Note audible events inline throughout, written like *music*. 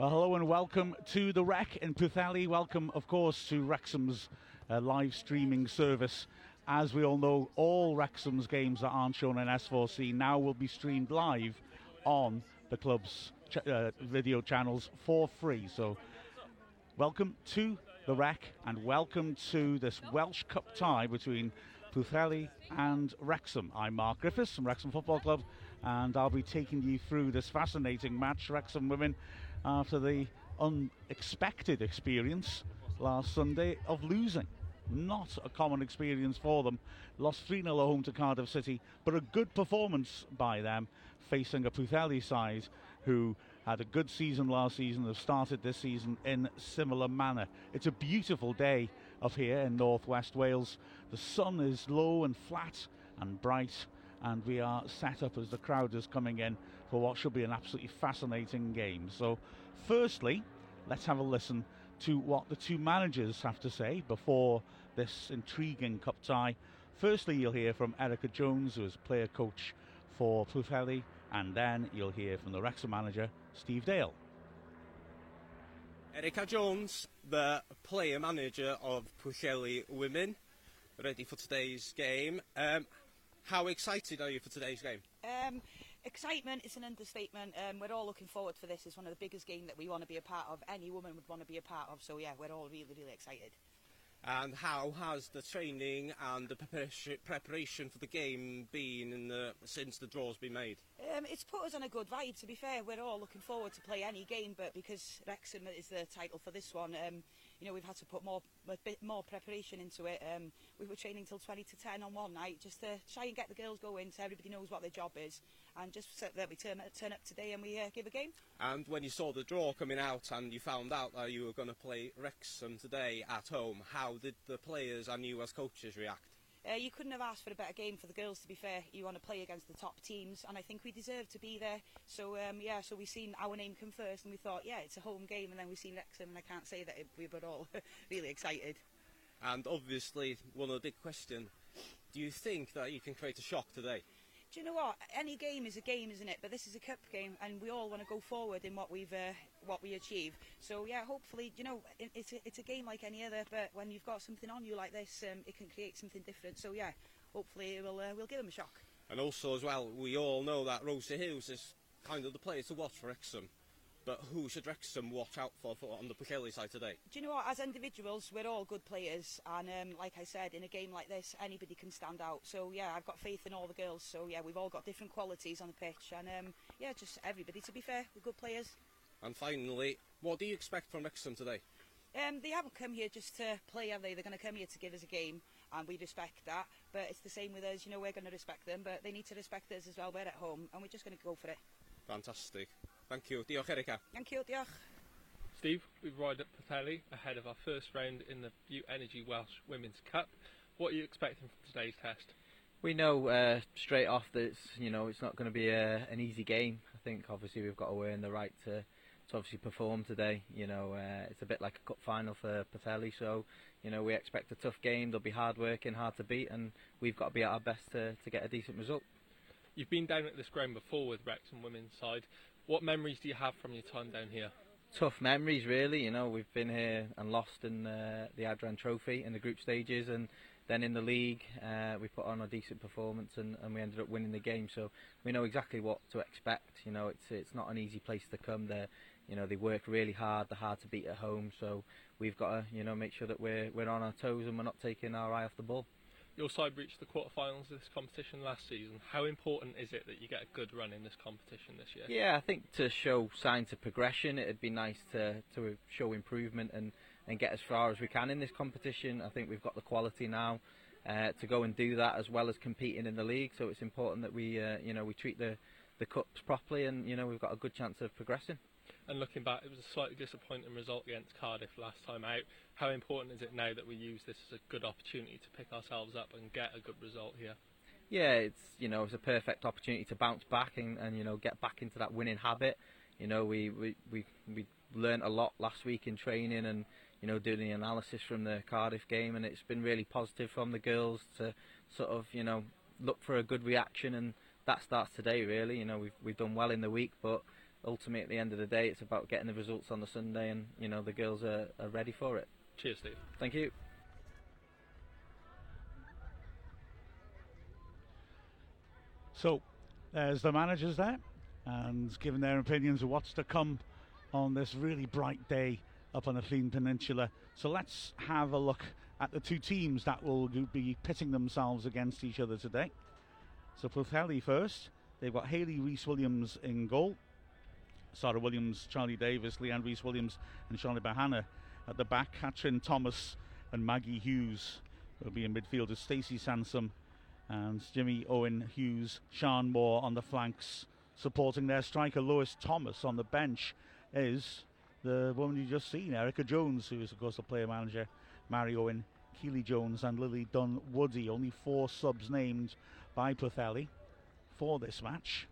Well, hello and welcome to the Rec in Pwllheli. Welcome, of course, to Wrexham's uh, live streaming service. As we all know, all Wrexham's games that aren't shown in S4C now will be streamed live on the club's ch- uh, video channels for free. So, welcome to the Rec and welcome to this Welsh Cup tie between Pwllheli and Wrexham. I'm Mark Griffiths from Wrexham Football Club and I'll be taking you through this fascinating match. Wrexham women after the unexpected experience last Sunday of losing. Not a common experience for them. Lost 3 0 home to Cardiff City, but a good performance by them facing a Pwllheli side who had a good season last season, and have started this season in similar manner. It's a beautiful day up here in northwest Wales. The sun is low and flat and bright, and we are set up as the crowd is coming in for what should be an absolutely fascinating game. So, firstly, let's have a listen to what the two managers have to say before this intriguing cup tie. Firstly, you'll hear from Erica Jones, who is player coach for Pwllheli, and then you'll hear from the Wrexham manager, Steve Dale. Erica Jones, the player manager of Pwllheli Women, ready for today's game. Um, how excited are you for today's game? Um, Excitement is an understatement. Um, we're all looking forward for this. It's one of the biggest games that we want to be a part of. Any woman would want to be a part of. So yeah, we're all really, really excited. And how has the training and the preparation for the game been in the, since the draw's been made? Um, it's put us on a good vibe, to be fair. We're all looking forward to play any game, but because Wrexham is the title for this one, um, you know we've had to put more a bit more preparation into it. Um, we were training till 20 to 10 on one night just to try and get the girls going, so everybody knows what their job is, and just so that we turn, turn up today and we uh, give a game. And when you saw the draw coming out and you found out that you were going to play Wrexham today at home, how did the players and you as coaches react? Uh, you couldn't have asked for a better game for the girls, to be fair. You want to play against the top teams, and I think we deserve to be there. So, um, yeah, so we seen our name come first, and we thought, yeah, it's a home game, and then we seen Wrexham, and I can't say that we were all *laughs* really excited. And obviously, one of the big question, do you think that you can create a shock today? Do you know what? Any game is a game, isn't it? But this is a cup game, and we all want to go forward in what we've uh, what we achieve. So yeah, hopefully, you know, it's a, it's a game like any other. But when you've got something on you like this, um, it can create something different. So yeah, hopefully we'll uh, we'll give them a shock. And also as well, we all know that Rosie Hughes is kind of the player to watch for Wrexham. but who should Wrexham watch out for, for on the Pwllheli side today? Do you know what? As individuals, we're all good players, and um, like I said, in a game like this, anybody can stand out. So yeah, I've got faith in all the girls. So yeah, we've all got different qualities on the pitch, and um, yeah, just everybody. To be fair, we're good players. And finally, what do you expect from Wrexham today? Um, they haven't come here just to play, have they? They're going to come here to give us a game, and we respect that. But it's the same with us, you know, we're going to respect them, but they need to respect us as well. We're at home, and we're just going to go for it. Fantastic. Thank you. Diolch, Erica. Thank you, diolch. Steve, we've arrived at Pwllheli ahead of our first round in the Bute Energy Welsh Women's Cup. What are you expecting from today's test? We know uh, straight off that it's, you know it's not going to be a, an easy game. I think obviously we've got to earn the right to, to obviously perform today. You know uh, it's a bit like a cup final for Pwllheli, so you know we expect a tough game. They'll be hard working, hard to beat, and we've got to be at our best to, to get a decent result. You've been down at this ground before with Wrexham women's side. What memories do you have from your time down here? Tough memories, really. You know, we've been here and lost in uh, the Adran Trophy in the group stages, and then in the league uh, we put on a decent performance and, and, we ended up winning the game. So we know exactly what to expect. You know, it's it's not an easy place to come. There, you know, they work really hard. They're hard to beat at home. So we've got to you know make sure that we're we're on our toes and we're not taking our eye off the ball. Your side reached the quarterfinals of this competition last season. How important is it that you get a good run in this competition this year? Yeah, I think to show signs of progression, it'd be nice to, to show improvement and, and get as far as we can in this competition. I think we've got the quality now uh, to go and do that as well as competing in the league. So it's important that we uh, you know we treat the the cups properly, and you know we've got a good chance of progressing. And looking back, it was a slightly disappointing result against Cardiff last time out. How important is it now that we use this as a good opportunity to pick ourselves up and get a good result here? Yeah, it's you know it's a perfect opportunity to bounce back and, and you know get back into that winning habit. You know we we we, we learned a lot last week in training and you know doing the analysis from the Cardiff game, and it's been really positive from the girls to sort of you know look for a good reaction, and that starts today really. You know we've we've done well in the week, but ultimately, at the end of the day, it's about getting the results on the Sunday, and you know the girls are, are ready for it. Cheers, Steve. Thank you. So there's the managers there and giving their opinions of what's to come on this really bright day up on the Llyn Peninsula. So let's have a look at the two teams that will be pitting themselves against each other today. So Pwllheli first. They've got Haley Reese Williams in goal. Sarah Williams, Charlie Davis, Leanne Reese Williams, and Charlie Bahana at the back. Katrin Thomas and Maggie Hughes will be in midfield as Stacey Sansom and Jimmy Owen Hughes, Sean Moore on the flanks, supporting their striker Lois Thomas on the bench is the woman you just seen, Erica Jones, who is of course the player manager, Mary Owen, Keely Jones, and Lily Dunwoody. Only four subs named by Pwllheli for this match,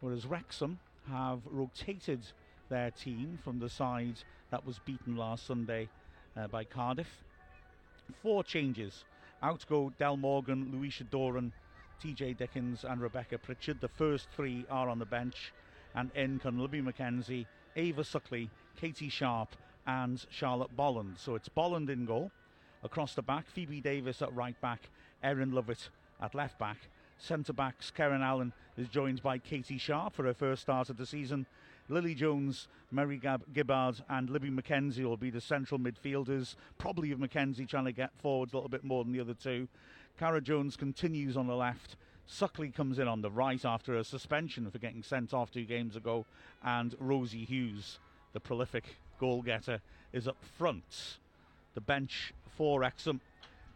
whereas Wrexham have rotated their team from the side that was beaten last Sunday uh, by Cardiff. Four changes. Out go Del Morgan, Louisa Doran, TJ Dickens, and Rebecca Pritchard. The first three are on the bench, and in come Libby McKenzie, Ava Suckley, Katie Sharp, and Charlotte Bolland. So it's Bolland in goal. Across the back, Phoebe Davis at right back, Erin Lovett at left back. Centre backs, Karen Allen is joined by Katie Sharp for her first start of the season. Lily Jones, Mary Gab- Gibbard, and Libby McKenzie will be the central midfielders. Probably with McKenzie trying to get forwards a little bit more than the other two. Cara Jones continues on the left. Suckley comes in on the right after a suspension for getting sent off two games ago. And Rosie Hughes, the prolific goal getter, is up front. The bench for Wrexham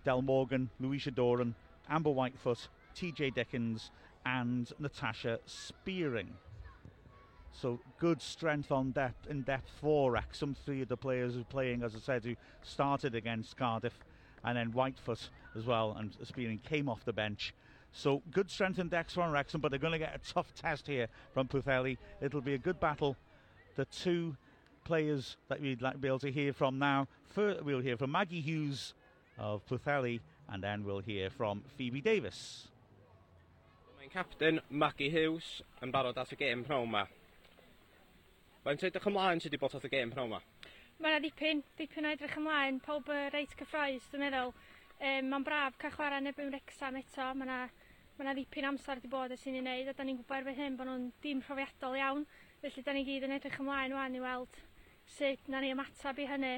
Del Morgan, Louisa Doran, Amber Whitefoot, TJ Dickens, and Natasha Spearing. So good strength on depth in depth for Wrexham. Three of the players are playing, as I said, who started against Cardiff, and then Whitefoot as well, and Spearing came off the bench. So good strength in depth for Wrexham, but they're going to get a tough test here from Pwllheli. It'll be a good battle. The two players that we'd like to be able to hear from now. First, we'll hear from Maggie Hughes of Pwllheli, and then we'll hear from Phoebe Davis. captain Maggie Hughes yn barod at y gêm pnawn yma. Mae'n edrych ymlaen sydd wedi bod at y gêm pnawn yma? Mae yna ddipyn, dipyn o edrych ymlaen, pob reit cyffroes dwi'n meddwl. Um, mae'n braf cael chwarae yn y byw'n eto, mae yna mae yna ddipyn amser wedi bod ys i ni wneud a da ni'n gwybod erbyn hyn bod nhw'n dim profiadol iawn felly da ni gyd yn edrych ymlaen wan i weld sut na ni ymatab i hynny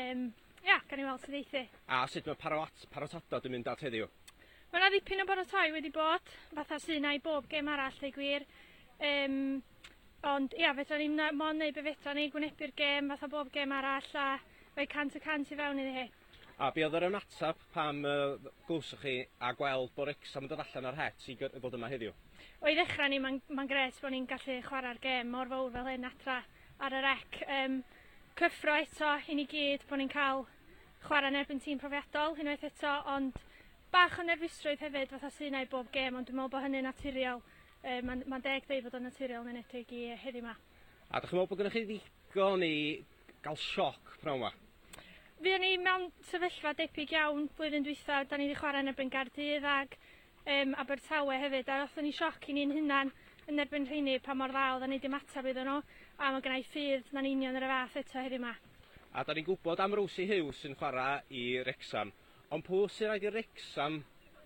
um, ia, gan i weld sydd eithi. A sut mae parot, parotadod yn mynd at heddiw? Mae yna ddipyn o baratoi wedi bod, fatha sy'n ei bob gêm arall, ei gwir. Um, ond ia, fedra ni'n mon neu be fedra ni gwynebu'r gêm fatha bob gêm arall a rhoi cant y cant i fewn iddi hi. A be oedd yr ymateb pam uh, gwswch chi a gweld bod Wrexham yn dod allan ar het i fod yma heddiw? O i ddechrau ni, mae'n ma gret bod ni'n gallu chwarae'r gêm mor fawr fel hyn adra ar y rec. Um, cyffro eto i ni gyd bod ni'n cael chwarae yn erbyn tîm profiadol unwaith eto, ond bach o nerfusrwydd hefyd, fatha sy'n ei bob gêm, ond dwi'n meddwl bod hynny'n naturiol. E, Mae'n ma deg dweud bod o'n naturiol yn enedig i heddi yma. A ddech chi'n meddwl bod gennych chi ddigon i gael sioc prawn yma? Fuon ni mewn sefyllfa debyg iawn blwyddyn dwytha, da ni wedi chwarae yn erbyn Gardydd ag um, Abertawe hefyd, a rothon ni sioc i ni'n hunan yn erbyn rheini pa mor dda oedden ni ddim atab iddyn nhw, a mae gennau ffydd na'n union yr y fath eto heddi yma. A da ni'n gwybod am Rosie Hughes sy'n chwarae i Rexham. Ond pwy sy'n rhaid i Rexham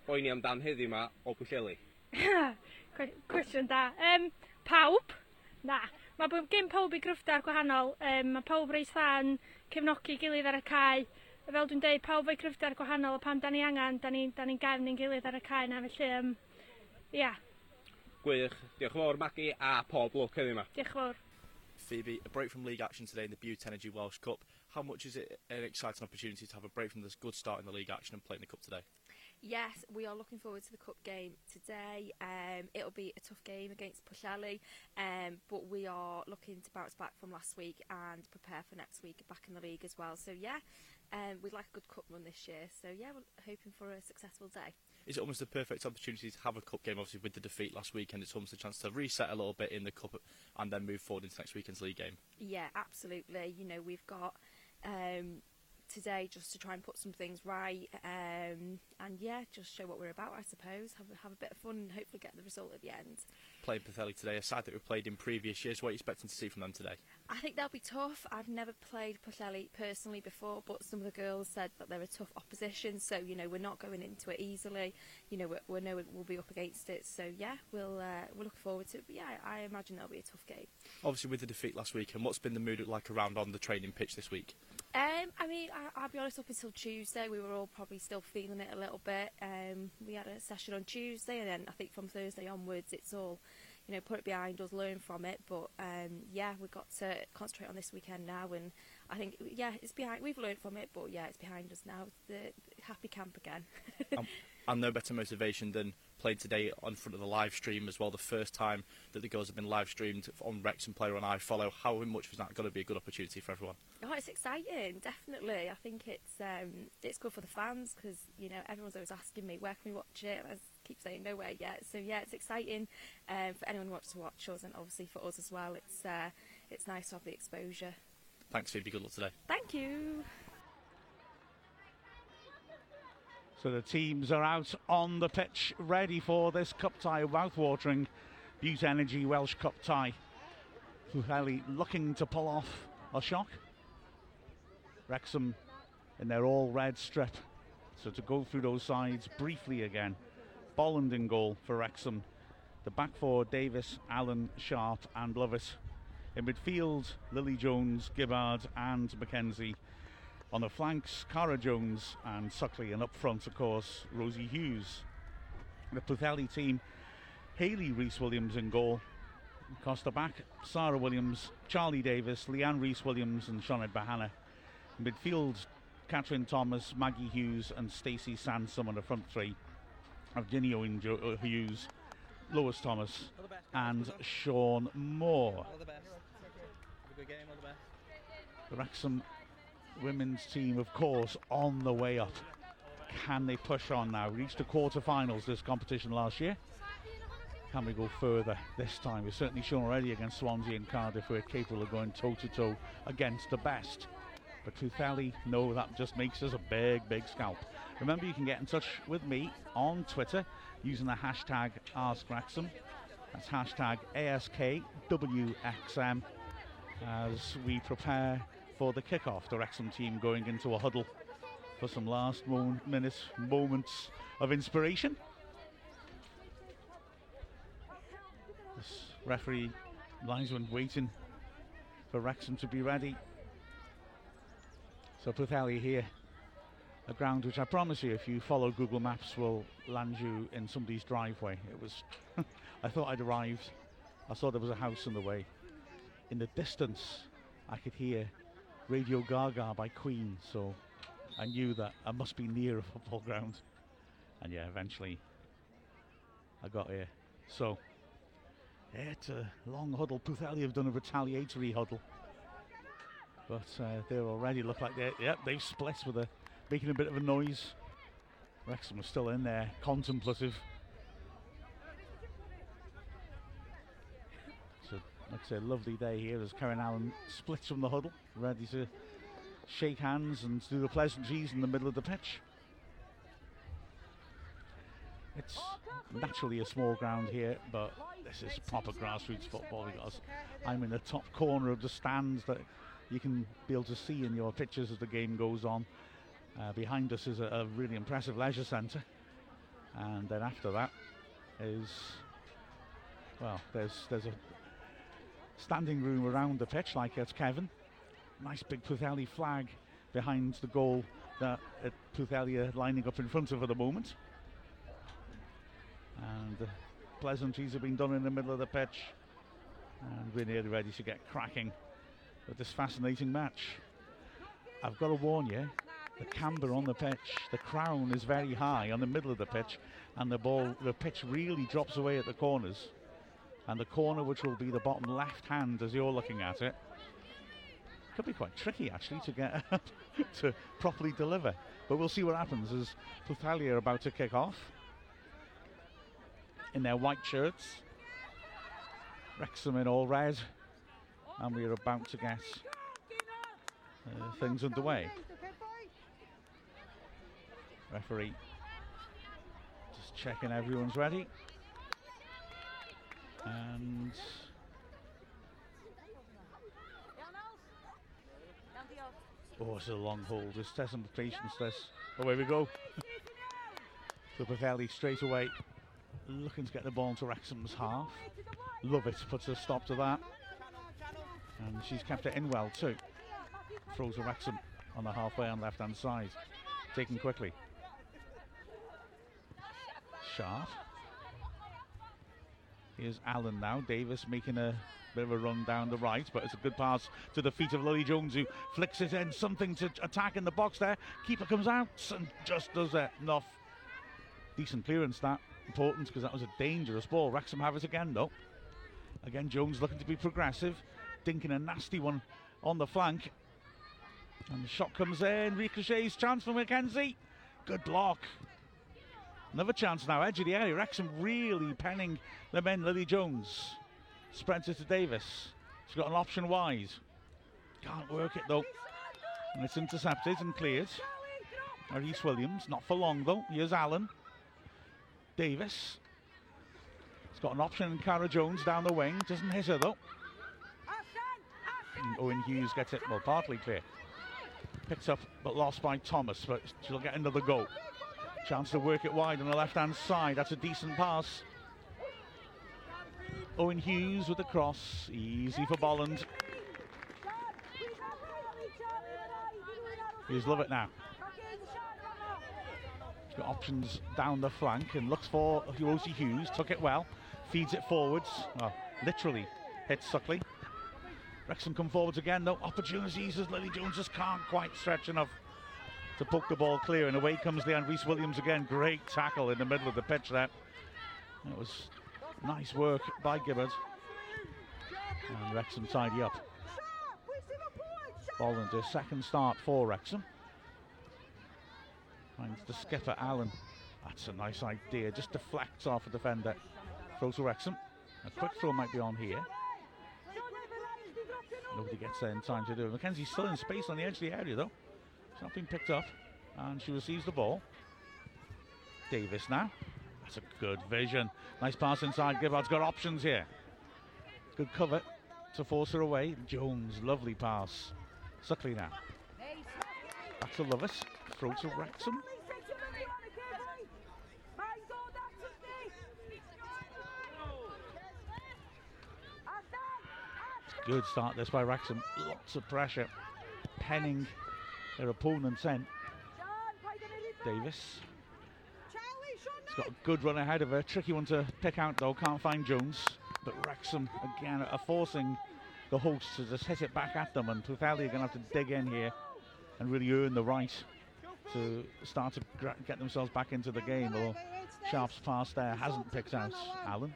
boeni amdan heddi yma o Bwlleli? *laughs* Cwestiwn da. Um, pawb? Na. Mae bo- gen pawb i gryfder gwahanol. Um, mae pawb reis dda yn cefnogi gilydd ar y cae. Fel dwi'n deud, pawb o'i gryfder gwahanol, a pam da ni angen, da ni'n ni gefn i'n gilydd ar y cae na, felly, um, ia. Gwych. Diolch yn fawr, Maggie, a pob lwc heddi yma. Diolch yn fawr. Phoebe, a break from league action today in the Butte Energy Welsh Cup. How much is it an exciting opportunity to have a break from this good start in the league action and play in the cup today? Yes, we are looking forward to the cup game today. Um, it'll be a tough game against Pwllheli, um, but we are looking to bounce back from last week and prepare for next week back in the league as well. So yeah, um, we'd like a good cup run this year. So yeah, we're hoping for a successful day. Is it almost the perfect opportunity to have a cup game? Obviously, with the defeat last weekend, it's almost a chance to reset a little bit in the cup and then move forward into next weekend's league game. Yeah, absolutely. You know, we've got um, today just to try and put some things right, um, and yeah, just show what we're about. I suppose have have a bit of fun and hopefully get the result at the end. Playing Pwllheli today, a side that we've played in previous years. What are you expecting to see from them today? I think they'll be tough. I've never played Pwllheli personally before, but some of the girls said that they're a tough opposition. So you know we're not going into it easily. You know we we know we'll be up against it. So yeah, we'll uh, we'll look forward to it. But yeah, I imagine that'll be a tough game. Obviously, with the defeat last week, and what's been the mood like around on the training pitch this week? Um, I mean, I, I'll be honest. Up until Tuesday, we were all probably still feeling it a little bit. Um, we had a session on Tuesday, and then I think from Thursday onwards, it's all you know, put it behind us, learn from it. But um, yeah, we've got to concentrate on this weekend now, and I think yeah, it's behind. We've learned from it, but yeah, it's behind us now. The, the happy camp again. *laughs* um, and no better motivation than playing today on front of the live stream as well. The first time that the girls have been live streamed on Wrexham Player on follow. How much was that going to be a good opportunity for everyone? Oh, it's exciting, definitely. I think it's um, it's good for the fans because you know everyone's always asking me where can we watch it. I keep saying nowhere yet. So yeah, it's exciting um, for anyone who wants to watch us, and obviously for us as well. It's uh, it's nice to have the exposure. Thanks, Phoebe. Good luck today. Thank you. So the teams are out on the pitch ready for this cup tie, mouth-watering Bute Energy Welsh Cup tie. Pwllheli looking to pull off a shock. Wrexham in their all-red strip. So to go through those sides briefly again. Bolland in goal for Wrexham. The back four, Davis, Allen, Sharp and Lovett. In midfield, Lily Jones, Gibbard and Mackenzie. On the flanks, Cara Jones and Suckley, and up front, of course, Rosie Hughes. The Pwllheli team, Hayley Reese Williams in goal. The back, Sarah Williams, Charlie Davis, Leanne Reese Williams, and Sioned Bahana. Midfield, Catherine Thomas, Maggie Hughes, and Stacey Sansom on the front three. Virginia uh, Hughes, Lois Thomas, and Sean Moore. The best. Have a good game, the best. The Wrexham women's team, of course, on the way up. Can they push on now? We Reached the quarter-finals this competition last year. Can we go further this time? We've certainly shown already against Swansea and Cardiff we're capable of going toe-to-toe against the best. But Pwllheli, no, that just makes us a big, big scalp. Remember, you can get in touch with me on Twitter using the hashtag AskWrexham. That's hashtag ASKWXM as we prepare for the kick-off. The Wrexham team going into a huddle for some last mo- minute moments of inspiration. This referee linesman waiting for Wrexham to be ready. So Pwllheli here, a ground which I promise you, if you follow Google Maps, will land you in somebody's driveway. It was, *laughs* I thought I'd arrived. I saw there was a house in the way. In the distance, I could hear Radio Gaga by Queen, so I knew that I must be near a football ground. And yeah, eventually I got here. So, it's a long huddle. Pwllheli have done a retaliatory huddle. But uh, they already look like they yep, they've split with a making a bit of a noise. Wrexham was still in there, contemplative. So, like I say, lovely day here as Karen Allen splits from the huddle, ready to shake hands and do the pleasantries in the middle of the pitch. It's naturally a small ground here, but this is proper grassroots football because I'm in the top corner of the stands that you can be able to see in your pictures as the game goes on. Uh, behind us is a, a, really impressive leisure centre, and then after that is well, there's there's a standing room around the pitch like at Kevin. Nice big Pwllheli flag behind the goal that uh, are lining up in front of at the moment. And the pleasantries have been done in the middle of the pitch, and we're nearly ready to get cracking with this fascinating match. I've got to warn you, the camber on the pitch, the crown is very high on the middle of the pitch, and the ball, the pitch really drops away at the corners. And the corner, which will be the bottom left hand as you're looking at it, could be quite tricky actually to get *laughs* to properly deliver. But we'll see what happens as Pwllheli are about to kick off in their white shirts. Wrexham in all red and we are about to get uh, things underway. Referee just checking everyone's ready. And oh, it's a long hold. This test some patience. This. Away we go. *laughs* so Pwllheli straight away, looking to get the ball into Wrexham's half. Lovett. Puts a stop to that. And she's kept it in well too. Throws to Wrexham on the halfway on left hand side. Taken quickly. Here's Allen now. Davis making a bit of a run down the right, but it's a good pass to the feet of Lily Jones who flicks it in. Something to attack in the box there. Keeper comes out and just does. Enough. Decent clearance that. Important because that was a dangerous ball. Wrexham have it again though. Again, Jones looking to be progressive. Dinking a nasty one on the flank. And the shot comes in. Ricochets chance for McKenzie. Good block. Another chance now, edge of the area. Wrexham really penning the men. Lily Jones spreads it to Davis. She's got an option wide. Can't work it though. And it's intercepted and cleared. Reese Williams, not for long though. Here's Allen. Davis. He's got an option in Cara Jones down the wing. Doesn't hit her though. And Owen Hughes gets it, well, partly clear. Picked up but lost by Thomas, but she'll get another goal. Chance to work it wide on the left hand side. That's a decent pass. Owen Hughes with the cross. Easy for Bolland. He's Lovett now. He's got options down the flank and looks for Rosie Hughes. Took it well. Feeds it forwards. Oh, literally hits Suckley. Wrexham come forwards again though. Opportunities as Lily Jones just can't quite stretch enough to poke the ball clear. And away comes Leanne Reese Williams again. Great tackle in the middle of the pitch there. It was nice work by Gibbard. And Wrexham tidy up. Ball into second start for Wrexham. Finds the skipper Allen. That's a nice idea. Just deflects off a defender. Throws to Wrexham. A quick throw might be on here. Nobody gets there in time to do it. Mackenzie's still in space on the edge of the area though. Been picked up. And she receives the ball. Davis now. That's a good vision. Nice pass inside. Gibbard's got options here. Good cover to force her away. Jones, lovely pass. Suckley now. Back to Lovis. Throw to Wrexham. Good start this by Wrexham. Lots of pressure. Penning their opponents in. Davis. He's got a good run ahead of her. Tricky one to pick out though. Can't find Jones. But Wrexham again are forcing the hosts to just hit it back at them. And Pwllheli are going to have to dig in here and really earn the right to start to get themselves back into the game. Or Sharp's pass there hasn't picked out Allen.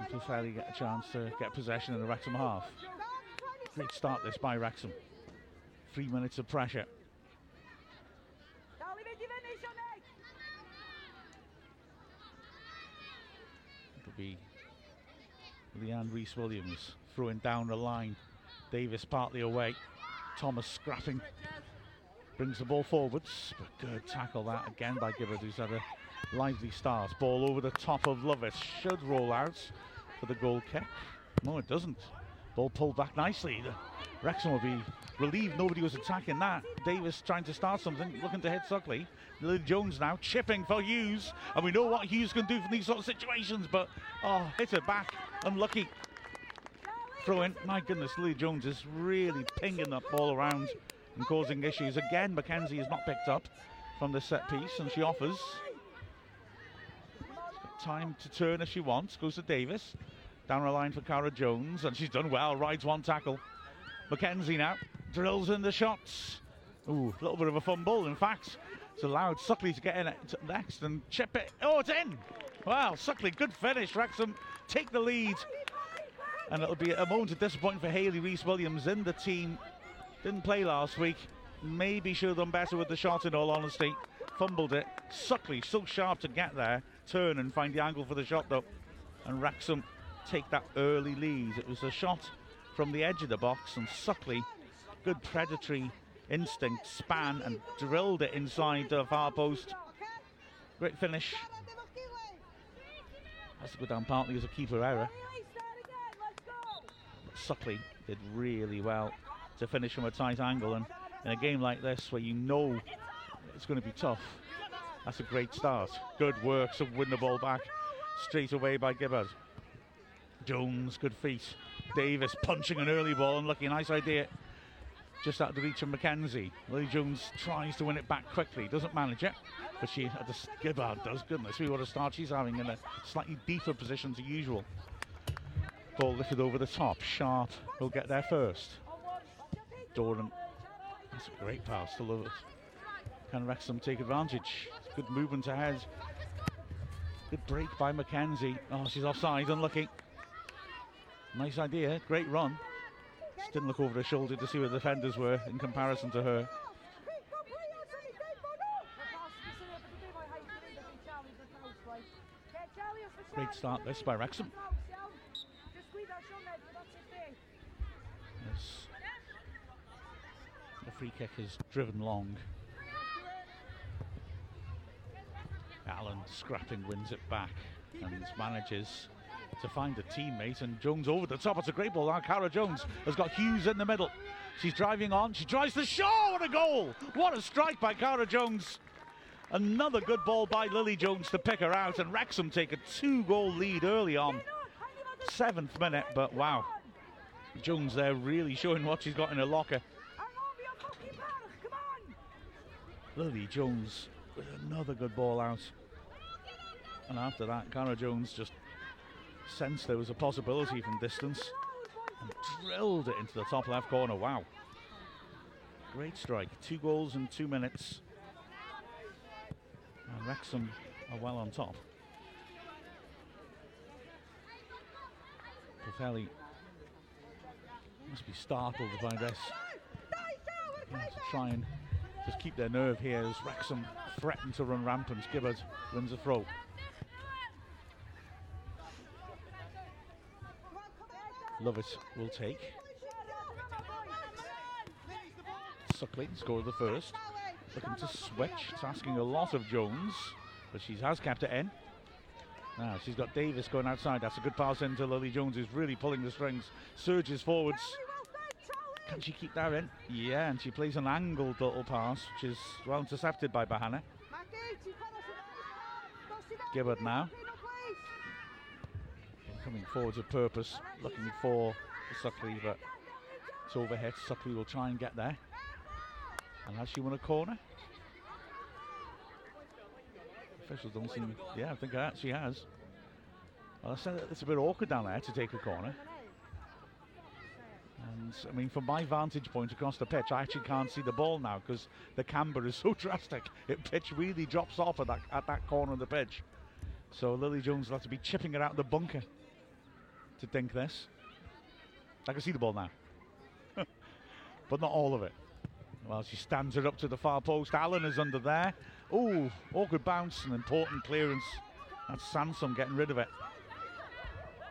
And get a chance to get possession in the Wrexham half. Great start this by Wrexham. Three minutes of pressure. It'll be Leanne Reese Williams throwing down the line. Davis partly away. Thomas scrapping. Brings the ball forwards. But good tackle that again by Gibbard, who's had a lively start. Ball over the top of Lovis. Should roll out for the goal kick. No, it doesn't. Ball pulled back nicely. Wrexham will be relieved nobody was attacking that. Davis trying to start something, looking to hit Suckley. Lily Jones now chipping for Hughes. And we know what Hughes can do from these sort of situations, but oh, hit it back. Unlucky. Throw in. My goodness, Lily Jones is really pinging that ball around and causing issues. Again, Mackenzie is not picked up from the set piece, and she offers. Time to turn if she wants. Goes to Davis. Down the line for Cara Jones, and she's done well. Rides one tackle. Mackenzie now drills in the shots. Ooh, a little bit of a fumble. In fact, it's allowed Suckley to get in next and chip it. Oh, it's in. Wow, Suckley, good finish. Wrexham take the lead. And it'll be a moment of disappointment for Haley Reese Williams in the team. Didn't play last week. Maybe should have done better with the shot, in all honesty. Fumbled it. Suckley so sharp to get there. Turn and find the angle for the shot, though. And Wrexham take that early lead. It was a shot from the edge of the box, and Suckley, good predatory instinct, span and drilled it inside the far post. Great finish. Has to go down partly as a keeper error. Suckley did really well to finish from a tight angle. And in a game like this, where you know it's going to be tough, that's a great start. Good work to win the ball back straight away by Gibbard. Jones, good feet. Davis punching an early ball, and unlucky, nice idea. Just out of the reach of Mackenzie. Lily Jones tries to win it back quickly, doesn't manage it, but she at the Gibbard does. Goodness, we what a start she's having in a slightly deeper position to usual. Ball lifted over the top. Sharp will get there first. Doran, that's a great pass to Lewis. Can Wrexham take advantage? Good movement ahead. Good break by Mackenzie. Oh, she's offside, unlucky. Nice idea, great run. Just didn't look over her shoulder to see where the defenders were in comparison to her. Great start this by Wrexham. Yes. The free kick is driven long. Allen scrapping wins it back and manages to find a teammate and Jones over the top. It's a great ball. Now Cara Jones has got Hughes in the middle. She's driving on. She drives the shot. Oh, what a goal! What a strike by Cara Jones. Another good ball by Lily Jones to pick her out and Wrexham take a two-goal lead early on. Seventh minute, but wow. Jones there really showing what she's got in her locker. Lily Jones with another good ball out. And after that, Cara Jones just sensed there was a possibility from distance and drilled it into the top left corner. Wow. Great strike. Two goals in two minutes. And Wrexham are well on top. Pwllheli must be startled by this. To try and just keep their nerve here as Wrexham threaten to run rampant. Gibbard wins a throw. Lovett will take. Suckley scored the first. Looking to switch. It's asking a lot of Jones, but she has kept it in. Now she's got Davis going outside. That's a good pass into Lily Jones, who's really pulling the strings. Surges forwards. Can she keep that in? Yeah, and she plays an angled little pass, which is well intercepted by Bahana. Gibbard now. Coming forwards with purpose, looking for Suckley, but it's overhit. Suckley will try and get there. And has she won a corner? Officials don't seem. Yeah, I think she has. Well, I said it's a bit awkward down there to take a corner. And I mean, from my vantage point across the pitch, I actually can't see the ball now because the camber is *laughs* so drastic. It pitch really drops off at that at that corner of the pitch. So Lily Jones will have to be chipping it out of the bunker to dink this. I can see the ball now, *laughs* but not all of it. Well, she stands it up to the far post. Allen is under there. Oh, awkward bounce and important clearance. That's Sansom getting rid of it.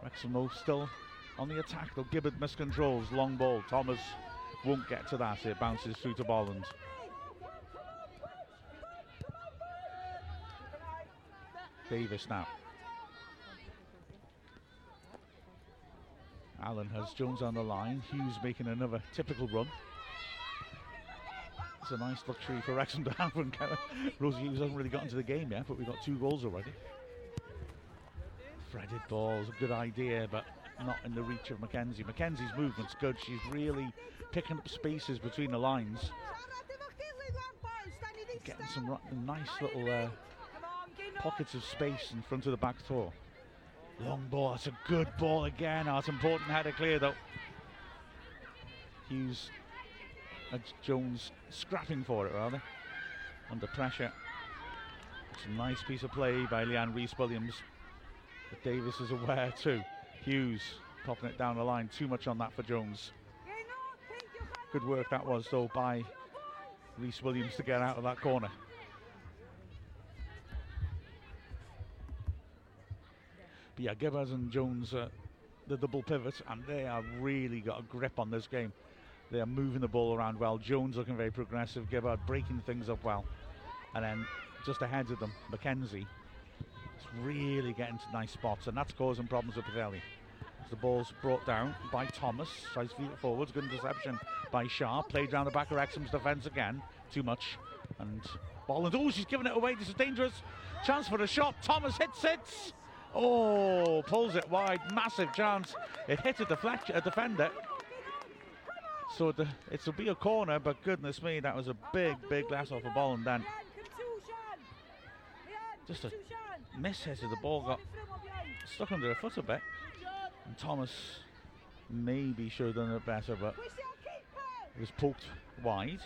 Wrexham though still on the attack though. Gibbard miscontrols. Long ball. Thomas won't get to that. It bounces through to Bolland. Davis now. Allen has Jones on the line. Hughes making another typical run. It's a nice luxury for Wrexham to have when Rosie Hughes hasn't really got into the game yet, but we've got two goals already. Threaded balls, a good idea, but not in the reach of Mackenzie. Mackenzie's movement's good. She's really picking up spaces between the lines. Getting some nice little uh, pockets of space in front of the back door. Long ball, that's a good ball again. Oh, it's had header clear though. Hughes and Jones scrapping for it rather. Under pressure. It's a nice piece of play by Leanne Reese Williams. But Davis is aware too. Hughes popping it down the line. Too much on that for Jones. Good work that was though by Reese Williams to get out of that corner. But yeah, Gibbons and Jones, uh, the double pivot, and they have really got a grip on this game. They are moving the ball around well. Jones looking very progressive. Gibbard breaking things up well. And then just ahead of them, Mackenzie is really getting to nice spots, and that's causing problems with Pwllheli. The ball's brought down by Thomas. Feed it forwards. Good interception by Sharp. Played round the back of Wrexham's defence again. Too much. And Bolland. Oh, she's giving it away. This is dangerous. Chance for a shot. Thomas hits it. Oh, pulls it wide. Massive chance. It hit a, deflect- a defender. So the, it'll be a corner, but goodness me, that was a big, big glass off a ball and then just a miss hit of the ball got stuck under her foot a bit. And Thomas maybe should have done it better, but it was poked wide.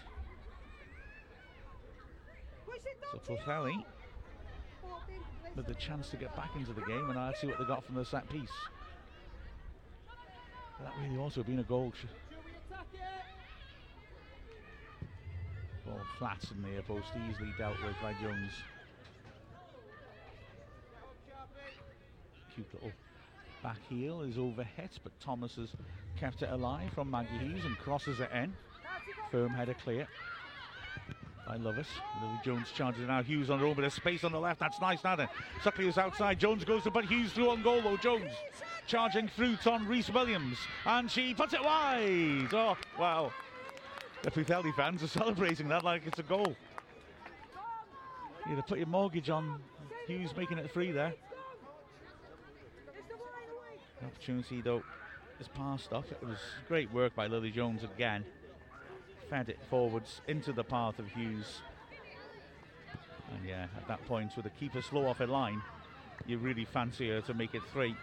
So Pwllheli with the chance to get back into the game, and I'll see what they got from the set piece. That really also been a goal. Ball flat in the near post, easily dealt with by Jones. Cute little back heel is overhit, but Thomas has kept it alive from Maggie Hughes and crosses it in. Firm header clear by Lovis. Lily Jones charges now. Hughes on her own, but there's space on the left. That's nice, now then. Suckley is outside. Jones goes to but Hughes through on goal, though. Jones charging through on Reese Williams, and she puts it wide. Oh, wow. The Pwllheli fans are celebrating that like it's a goal. You'd have put your mortgage on Hughes making it free there. The opportunity, though, is passed off. It was great work by Lily Jones again fed it forwards into the path of Hughes. And yeah, at that point, with the keeper slow off a line, you really fancy her to make it three.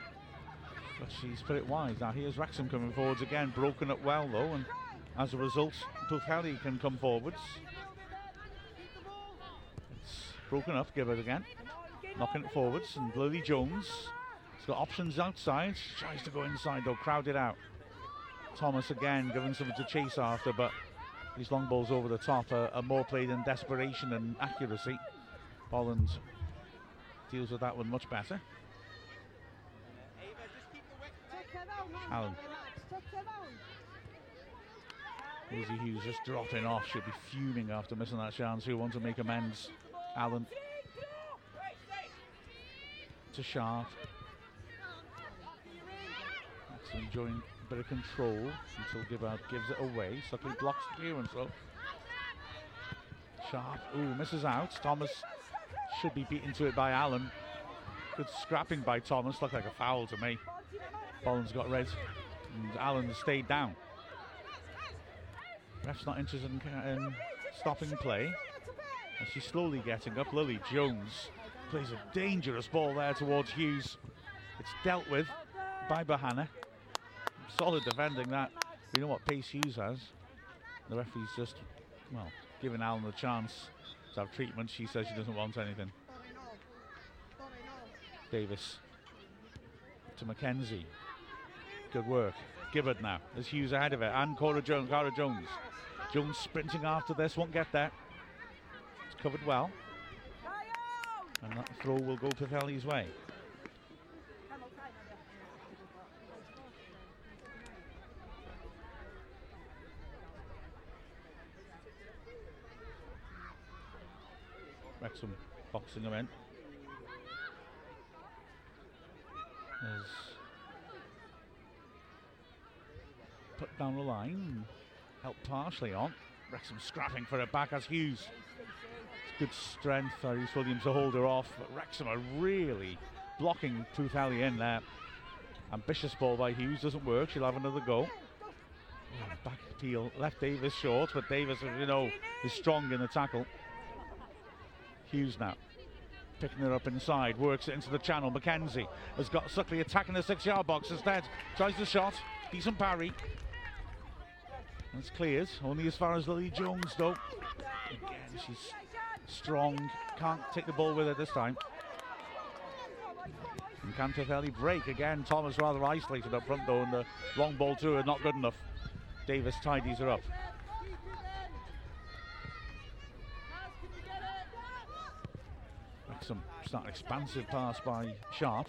But she's put it wide. Now here's Wrexham coming forwards again, broken up well though, and as a result, Pwllheli can come forwards. It's broken up, give it again. Knocking it forwards, and Lily Jones has got options outside. She Tries to go inside though, crowded out. Thomas again giving something to chase after, but these long balls over the top uh, are, are more played in desperation and accuracy. Bolland deals with that one much better. Allen. Lizzie Hughes just dropping off. She'll be fuming after missing that chance. Who want to make amends? Allen. To Sharp. That's enjoying bit of control until Gibbard gives it away. Suckley blocks the clearance though. Sharp, ooh, misses out. Thomas should be beaten to it by Allen. Good scrapping by Thomas, looked like a foul to me. Bolland's got red, and Allen stayed down. Ref's not interested in, in stopping play. And she's slowly getting up. Lily Jones plays a dangerous ball there towards Hughes. It's dealt with by Bahana solid defending that. You know what pace Hughes has. The referee's just, well, giving Allen a chance to have treatment. She says she doesn't want anything. Davis to McKenzie. Good work. Gibbard now. There's Hughes ahead of it. And Cora Jones. Cara Jones. Jones sprinting after this. Won't get there. It's covered well. And that throw will go Pwllheli's way. Wrexham boxing him in. Put down the line, helped partially on. Wrexham scrapping for it back as Hughes. It's good strength Reese Williams to hold her off, but Wrexham are really blocking Pwllheli in there. Ambitious ball by Hughes doesn't work. She'll have another go. Back appeal left Davis short, but Davis, you know, is strong in the tackle. Hughes now. Picking her up inside, works it into the channel. Mackenzie has got Suckley attacking the six yard box instead. Tries the shot. Decent parry. And it's cleared. Only as far as Lily Jones, though. Again, she's strong. Can't take the ball with her this time. And Cantafelli break again. Thomas rather isolated up front, though, and the long ball to her not good enough. Davis tidies her up. Some start expansive pass by Sharp.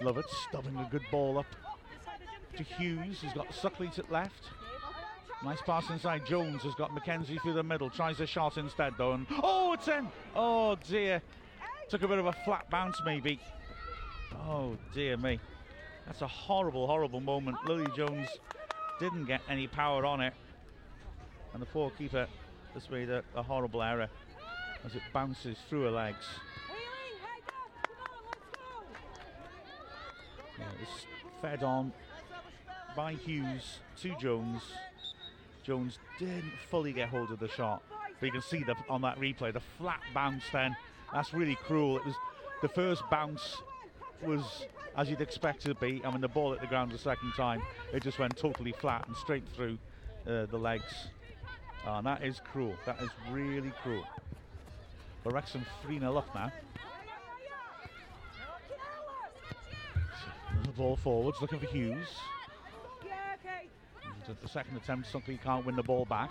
Lovett stubbing a good ball up to Hughes. He's got Suckley to left. Nice pass inside. Jones has got Mackenzie through the middle. Tries a shot instead though. And oh, it's in. Oh dear. Took a bit of a flat bounce maybe. Oh dear me. That's a horrible, horrible moment. Lily Jones didn't get any power on it. And the poor keeper has made a, a horrible error as it bounces through her legs. Yeah, it's fed on by Hughes to Jones. Jones didn't fully get hold of the shot, but you can see that on that replay, the flat bounce then. That's really cruel. It was the first bounce was as you'd expect it to be, I mean, the ball hit the ground the second time, it just went totally flat and straight through uh, the legs. Oh, and that is cruel. That is really cruel. But Wrexham 3 0 up now. The ball forwards, looking for Hughes. The second attempt, something can't win the ball back.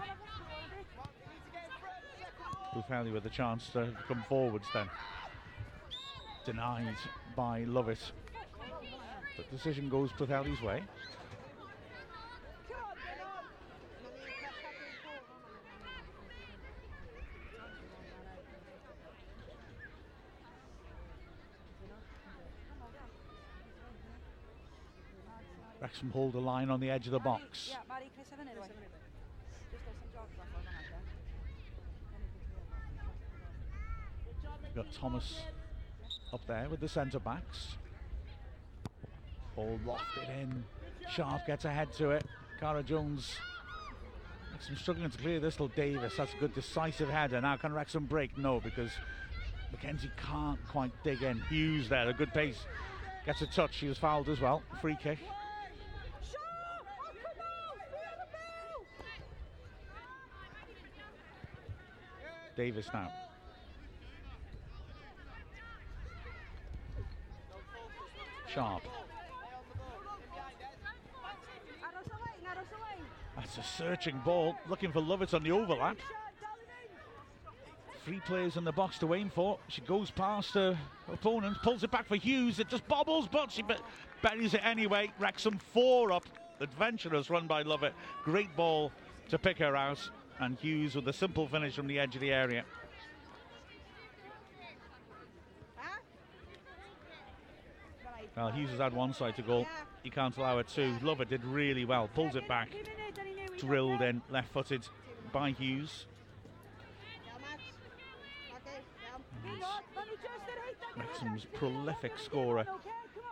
Pwllheli with a chance to come forwards then. Denied by Lovett. The decision goes Pwllheli's way. Hold the line on the edge of the box. We've got Thomas up there with the centre backs. Ball lofted in. Sharp gets ahead to it. Cara Jones. Wrexham struggling to clear this little Davis. That's a good decisive header. Now can Wrexham break? No, because Mackenzie can't quite dig in. Hughes there, a good pace. Gets a touch. She was fouled as well. Free kick. Davis now. Sharp. That's a searching ball, looking for Lovett on the overlap. Three players in the box to aim for. She goes past her opponent, pulls it back for Hughes. It just bobbles, but she buries it anyway. Wrexham four up. Adventurous run by Lovett. Great ball to pick her out. And Hughes with a simple finish from the edge of the area. Well, Hughes has had one side to goal. He can't allow it two. Lovett did really well. Pulls it back. Drilled in, left footed by Hughes. Maxim's prolific scorer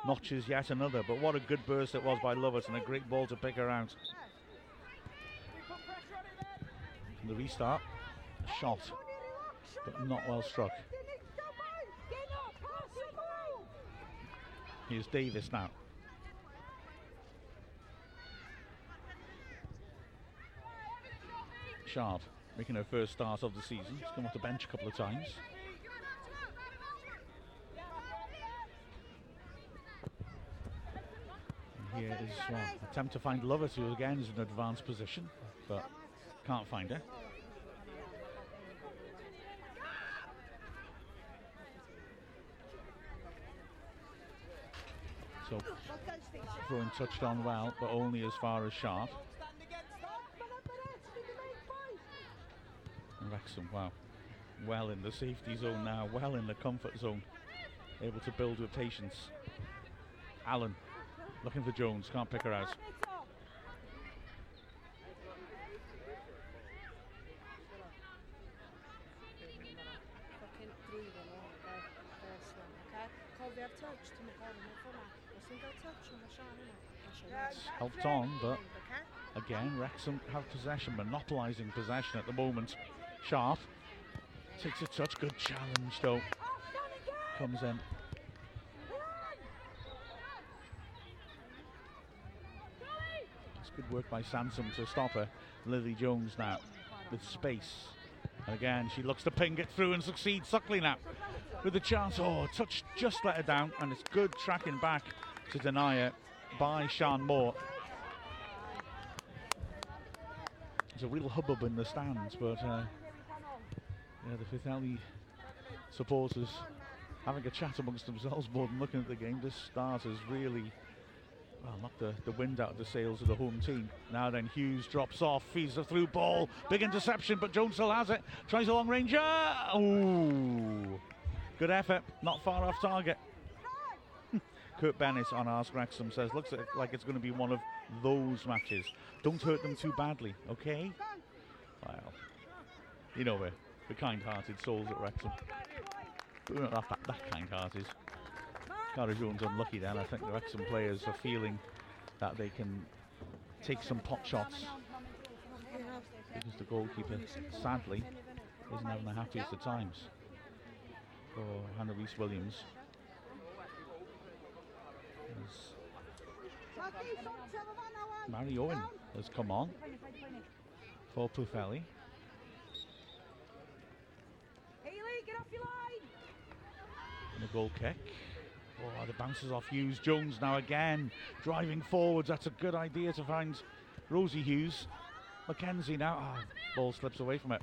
notches yet another, but what a good burst it was by Lovett and a great ball to pick her out. The restart, A shot, but not well struck. Here's Davis now. Sharp making her first start of the season. She's come off the bench a couple of times. And here is well, attempt to find Lovett, who again is in advanced position, but can't find her. So throwing touched on well, but only as far as Sharp. And Wrexham, wow, well in the safety zone now, well in the comfort zone, able to build with patience. Allen looking for Jones, can't pick her out. Helped on, but again, Wrexham have possession, monopolising possession at the moment. Sharp takes a touch, good challenge though. Comes in. It's good work by Sansom to stop her. Lily Jones now with space. And again, she looks to ping it through and succeeds. Suckley now with the chance. Oh, touch just let her down, and it's good tracking back to deny it by Sean Moore. There's a real hubbub in the stands, but uh, yeah, the Pwllheli supporters having a chat amongst themselves more than looking at the game. This start has really well, knocked the, the wind out of the sails of the home team. Now then, Hughes drops off, feeds a through ball, big interception, but Jones still has it. Tries a long ranger. Ooh, good effort, not far off target. Kurt Bennett on Ask Wrexham says, looks like it's going to be one of those matches. Don't hurt them too badly, okay? Well, you know we're, we're kind-hearted souls at Wrexham. But we're not that, that, that kind-hearted. Cara Jones unlucky then. I think the Wrexham players are feeling that they can take some pot shots because the goalkeeper, sadly, isn't having the happiest of times for Hannah Reese Williams. As Mary Owen has come on for Pwllheli. And a goal kick. Oh, the bounces off Hughes. Jones now again driving forwards. That's a good idea to find Rosie Hughes. Mackenzie now. Oh, ball slips away from it.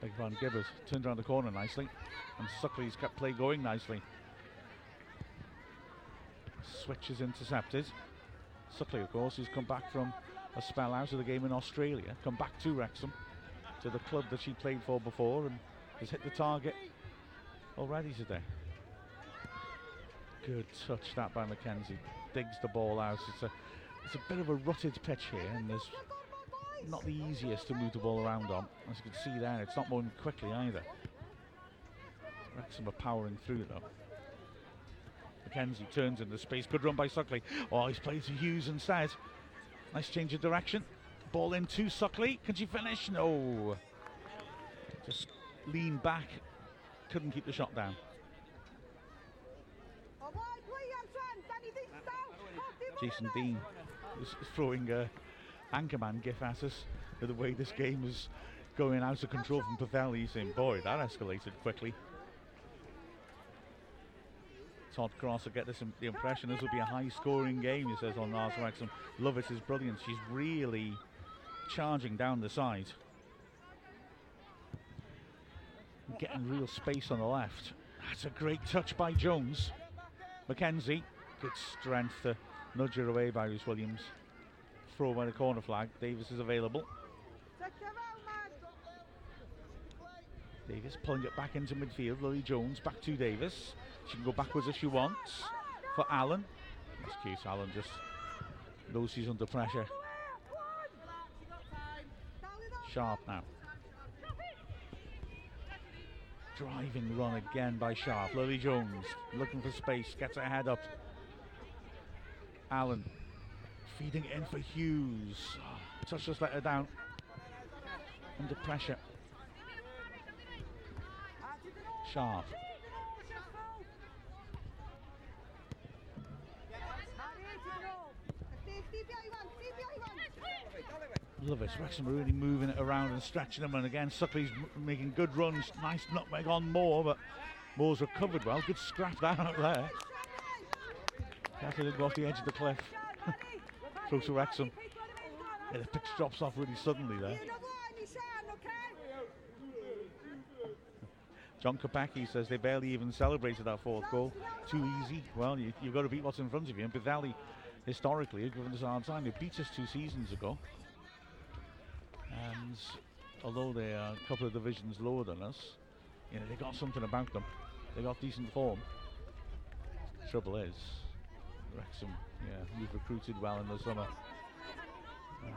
Big Van Gibbers turned around the corner nicely. And Suckley's kept play going nicely. Switch is intercepted. Suckley, of course, who's come back from a spell out of the game in Australia. Come back to Wrexham, to the club that she played for before, and has hit the target already today. Good touch that by Mackenzie. Digs the ball out. It's a it's a bit of a rutted pitch here, and there's not the easiest to move the ball around on. As you can see there, it's not moving quickly either. Wrexham are powering through though. Mackenzie turns in the space. Good run by Suckley. Oh, he's played to Hughes instead. Nice change of direction. Ball in to Suckley. Can she finish? No. Just lean back. Couldn't keep the shot down. Jason Dean is throwing a Anchorman gif at us the way this game is going out of control from Pwllheli. He's saying, boy, that escalated quickly. Todd Cross will get this the impression this will be a high scoring game, he says on Lars Wrexham. Lovett is brilliant. She's really charging down the side. Getting real space on the left. That's a great touch by Jones. Mackenzie, good strength to nudge her away by Williams. Throw by the corner flag. Davis is available. Davis pulling it back into midfield. Lily Jones back to Davis. She can go backwards if she wants. For Allen. That's cute. Allen just knows she's under pressure. Sharp now. Driving run again by Sharp. Lily Jones looking for space. Gets her head up. Allen feeding in for Hughes. Touch just let her down. Under pressure. Sharp. Love it. Wrexham are really moving it around and stretching them. And again, Suckley's making good runs. Nice nutmeg on Moore, but Moore's recovered well. Good scrap that out there. Carter did go off the edge of the cliff. *laughs* Throw to Wrexham. Yeah, the pitch drops off really suddenly there. John Kopacki says they barely even celebrated that fourth goal. Too easy. Well, you, have got to beat what's in front of you. And Pwllheli, historically, have given us a hard time. They beat us two seasons ago. And although they are a couple of divisions lower than us, you know, they got something about them. They got decent form. Trouble is, Wrexham, yeah, we've recruited well in the summer. And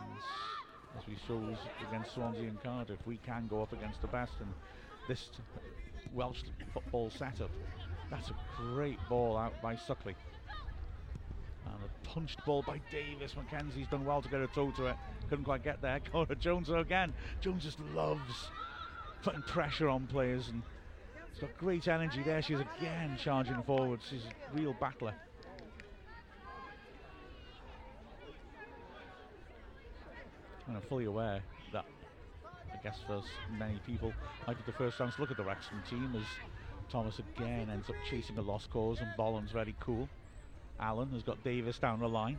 as we saw against Swansea and Cardiff, we can go up against the best. And this Welsh football setup, that's a great ball out by Suckley. And a punched ball by Davis. Mackenzie's done well to get a toe to it. Couldn't quite get there. *laughs* Cora Jones again. Jones just loves putting pressure on players and she's got great energy there. She's again charging forward. She's a real battler. And I'm fully aware guess for many people might be the first chance to look at the Wrexham team as Thomas again ends up chasing a lost cause and Bolland's very cool. Allen has got Davis down the line.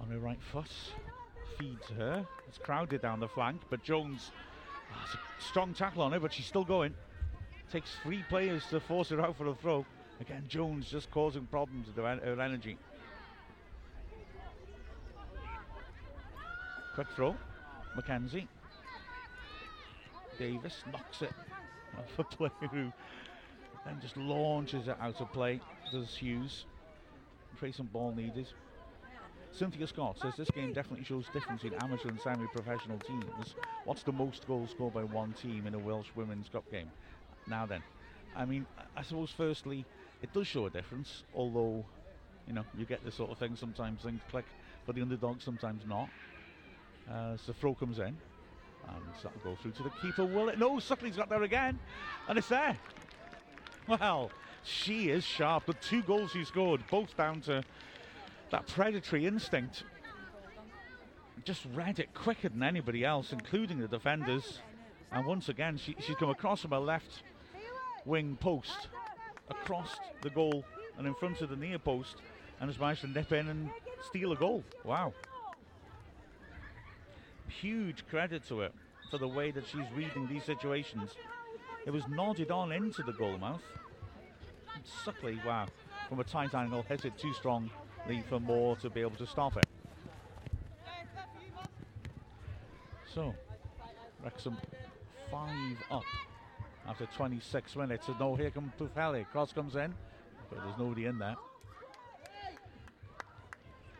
On her right foot. Feeds her. It's crowded down the flank, but Jones. Oh, it's a strong tackle on her, but she's still going. Takes three players to force her out for a throw. Again, Jones just causing problems with her energy. Quick throw. Mackenzie. Davis knocks it off a player who Then just launches it out of play. Does Hughes. Trace and ball needed. Cynthia Scott says this game definitely shows difference between amateur and semi-professional teams. What's the most goals scored by one team in a Welsh Women's Cup game? Now then, I mean, I suppose firstly, it does show a difference, although, you know, you get this sort of thing, sometimes things click for the underdog, sometimes not. Uh, the throw comes in, and that'll go through to the keeper, will it? No, Suckley's got there again, and it's there. Well, she is sharp. The two goals she scored, both down to that predatory instinct. Just read it quicker than anybody else, including the defenders. And once again, she, she's come across from her left wing post, across the goal, and in front of the near post, and has managed to nip in and steal a goal. Wow. Huge credit to her for the way that she's reading these situations. It was nodded on into the goal mouth. And Suckley, wow, from a tight angle, hit it too strongly for Moore to be able to stop it. So, Wrexham five up after 26 minutes. And no, here comes Pwllheli. Cross comes in, but there's nobody in there.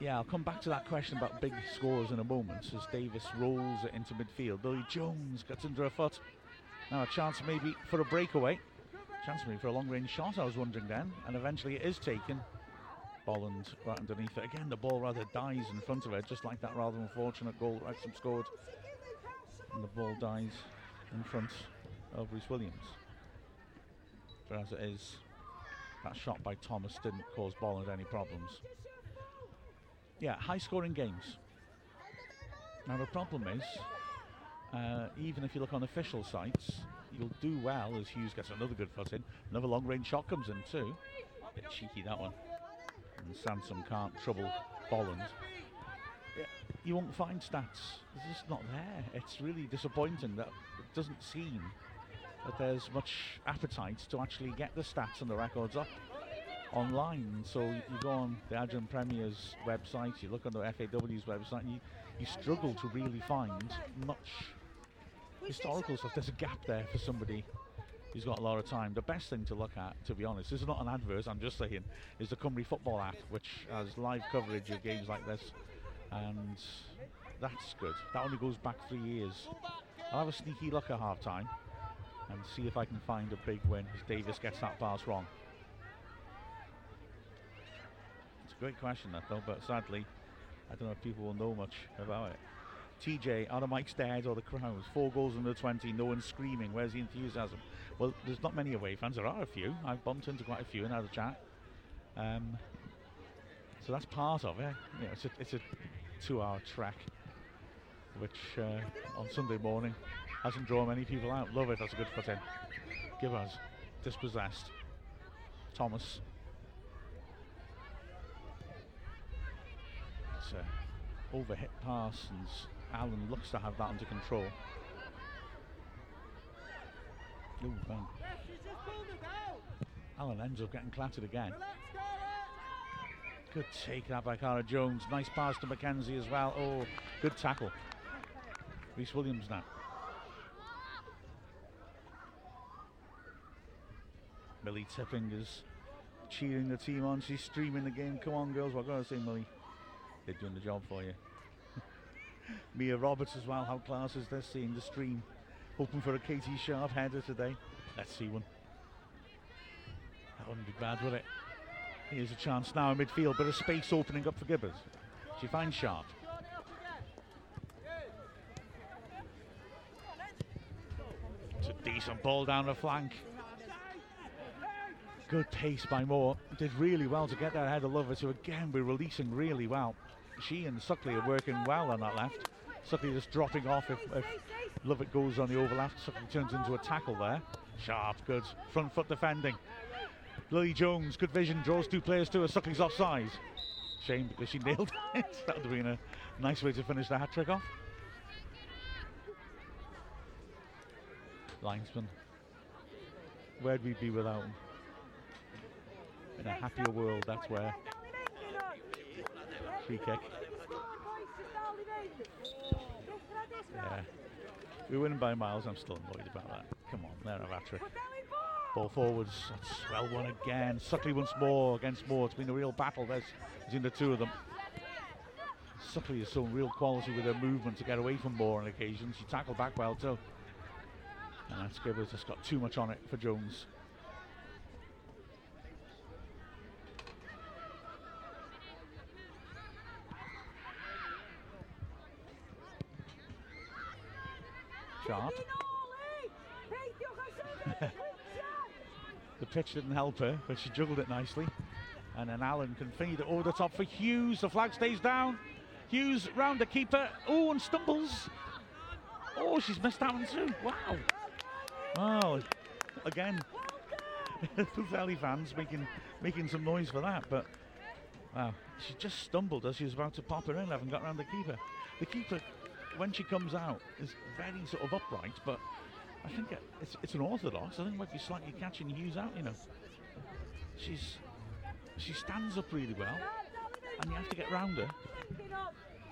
Yeah, I'll come back to that question about big scores in a moment as Davis rolls it into midfield. Lily Jones gets under her foot. Now a chance maybe for a breakaway. Chance maybe for a long range shot, I was wondering then. And eventually it is taken. Bolland right underneath it. Again, the ball rather dies in front of her, just like that rather unfortunate goal that Wrexham scored. And the ball dies in front of Reese Williams. But as it is, that shot by Thomas didn't cause Bolland any problems. Yeah, high scoring games. Now, the problem is, uh, even if you look on official sites, you'll do well as Hughes gets another good foot in. Another long range shot comes in, too. Bit cheeky, that one. And Sansom can't trouble Bolland. You won't find stats. It's just not there. It's really disappointing that it doesn't seem that there's much appetite to actually get the stats and the records up online. So you go on the Adran Premier's website, you look on the FAW's website, and you, you struggle to really find much historical stuff. There's a gap there for somebody who's got a lot of time. The best thing to look at, to be honest, this is not an advert, I'm just saying, is the Cymru Football app, which has live coverage of games like this. And that's good. That only goes back three years. I'll have a sneaky look at half time and see if I can find a big win as Davis gets that pass wrong. It's a great question, that though, but sadly, I don't know if people will know much about it. TJ, are the mics dead or the crowds? Four goals in the 20, no one screaming. Where's the enthusiasm? Well, there's not many away fans. There are a few. I've bumped into quite a few and had a chat. Um, so that's part of it. It's a, it's a two-hour track, which uh, on Sunday morning hasn't drawn many people out. Lovett. That's a good foot in. Give us dispossessed. Thomas. A overhit pass, and Allen looks to have that under control. Ooh, bang. Allen ends up getting clattered again. Good take that by Cara Jones. Nice pass to Mackenzie as well. Oh, good tackle. Reese Williams now. Millie Tipping is cheering the team on. She's streaming the game. Come on, girls. What can I say, Millie? They're doing the job for you. *laughs* Mia Roberts as well. How class is this? Seeing the stream. Hoping for a Katie Sharp header today. Let's see one. That wouldn't be bad, would it? Here's a chance now in midfield, but a space opening up for Gibbers. She finds Sharp. It's a decent ball down the flank. Good pace by Moore. Did really well to get that ahead of Lovett, who again we're releasing really well. She and Suckley are working well on that left. Suckley just dropping off if, if Lovett goes on the overlap. Suckley turns into a tackle there. Sharp, good. Front foot defending. Lily Jones, good vision, draws two players to her. Suckley's offside. Shame because she *laughs* nailed it. that would have been a nice way to finish the hat trick off. Linesman. Where'd we be without him? In a happier world, that's where. Free kick. Yeah. We win by miles, I'm still annoyed about that. Come on, they're a trick. Ball forwards. That's well won again. Suckley once more against Moore. It's been a real battle There's between the two of them. Suckley has shown real quality with her movement to get away from Moore on occasion. She tackled back well too. And that's Gibbers just got too much on it for Jones. Sharp. the pitch didn't help her, but she juggled it nicely. And then Allen can feed it over the top for Hughes. The flag stays down. Hughes round the keeper. Oh, and stumbles. Oh, she's missed that one too. Wow. Oh, again, *laughs* Pwllheli fans making making some noise for that, but wow, she just stumbled as she was about to pop her in. Haven't got round the keeper. The keeper, when she comes out, is very sort of upright, but I think it's it's an orthodox. I think it might be slightly catching Hughes out. You know, she's she stands up really well, and you have to get round her.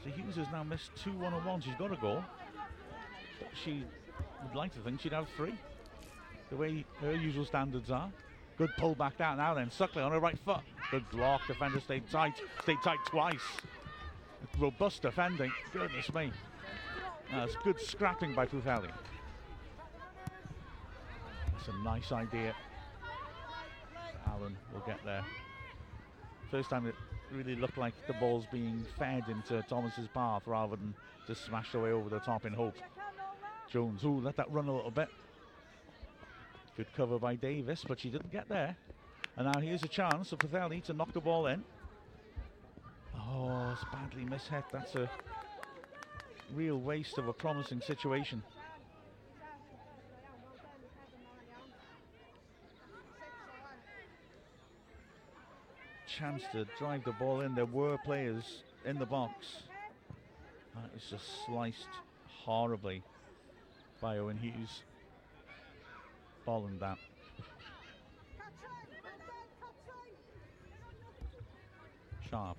So Hughes has now missed two one on one. She's got a goal. But she would like to think she'd have three. The way her usual standards are. Good pull back down now then. Suckley on her right foot. Good block. Defender stayed tight. Stayed tight twice. Robust defending. Goodness me. That's good scrapping by Pwllheli. That's a nice idea. Allen will get there. First time it really looked like the ball's being fed into Thomas's path rather than just smashed away over the top in hope. Jones, ooh, let that run a little bit. Good cover by Davis, but she didn't get there. And now here's a chance for Pwllheli to knock the ball in. Oh, it's badly mishit. That's a real waste of a promising situation. Chance to drive the ball in. There were players in the box. That is just sliced horribly by Owen Hughes. Bolland that. Sharp.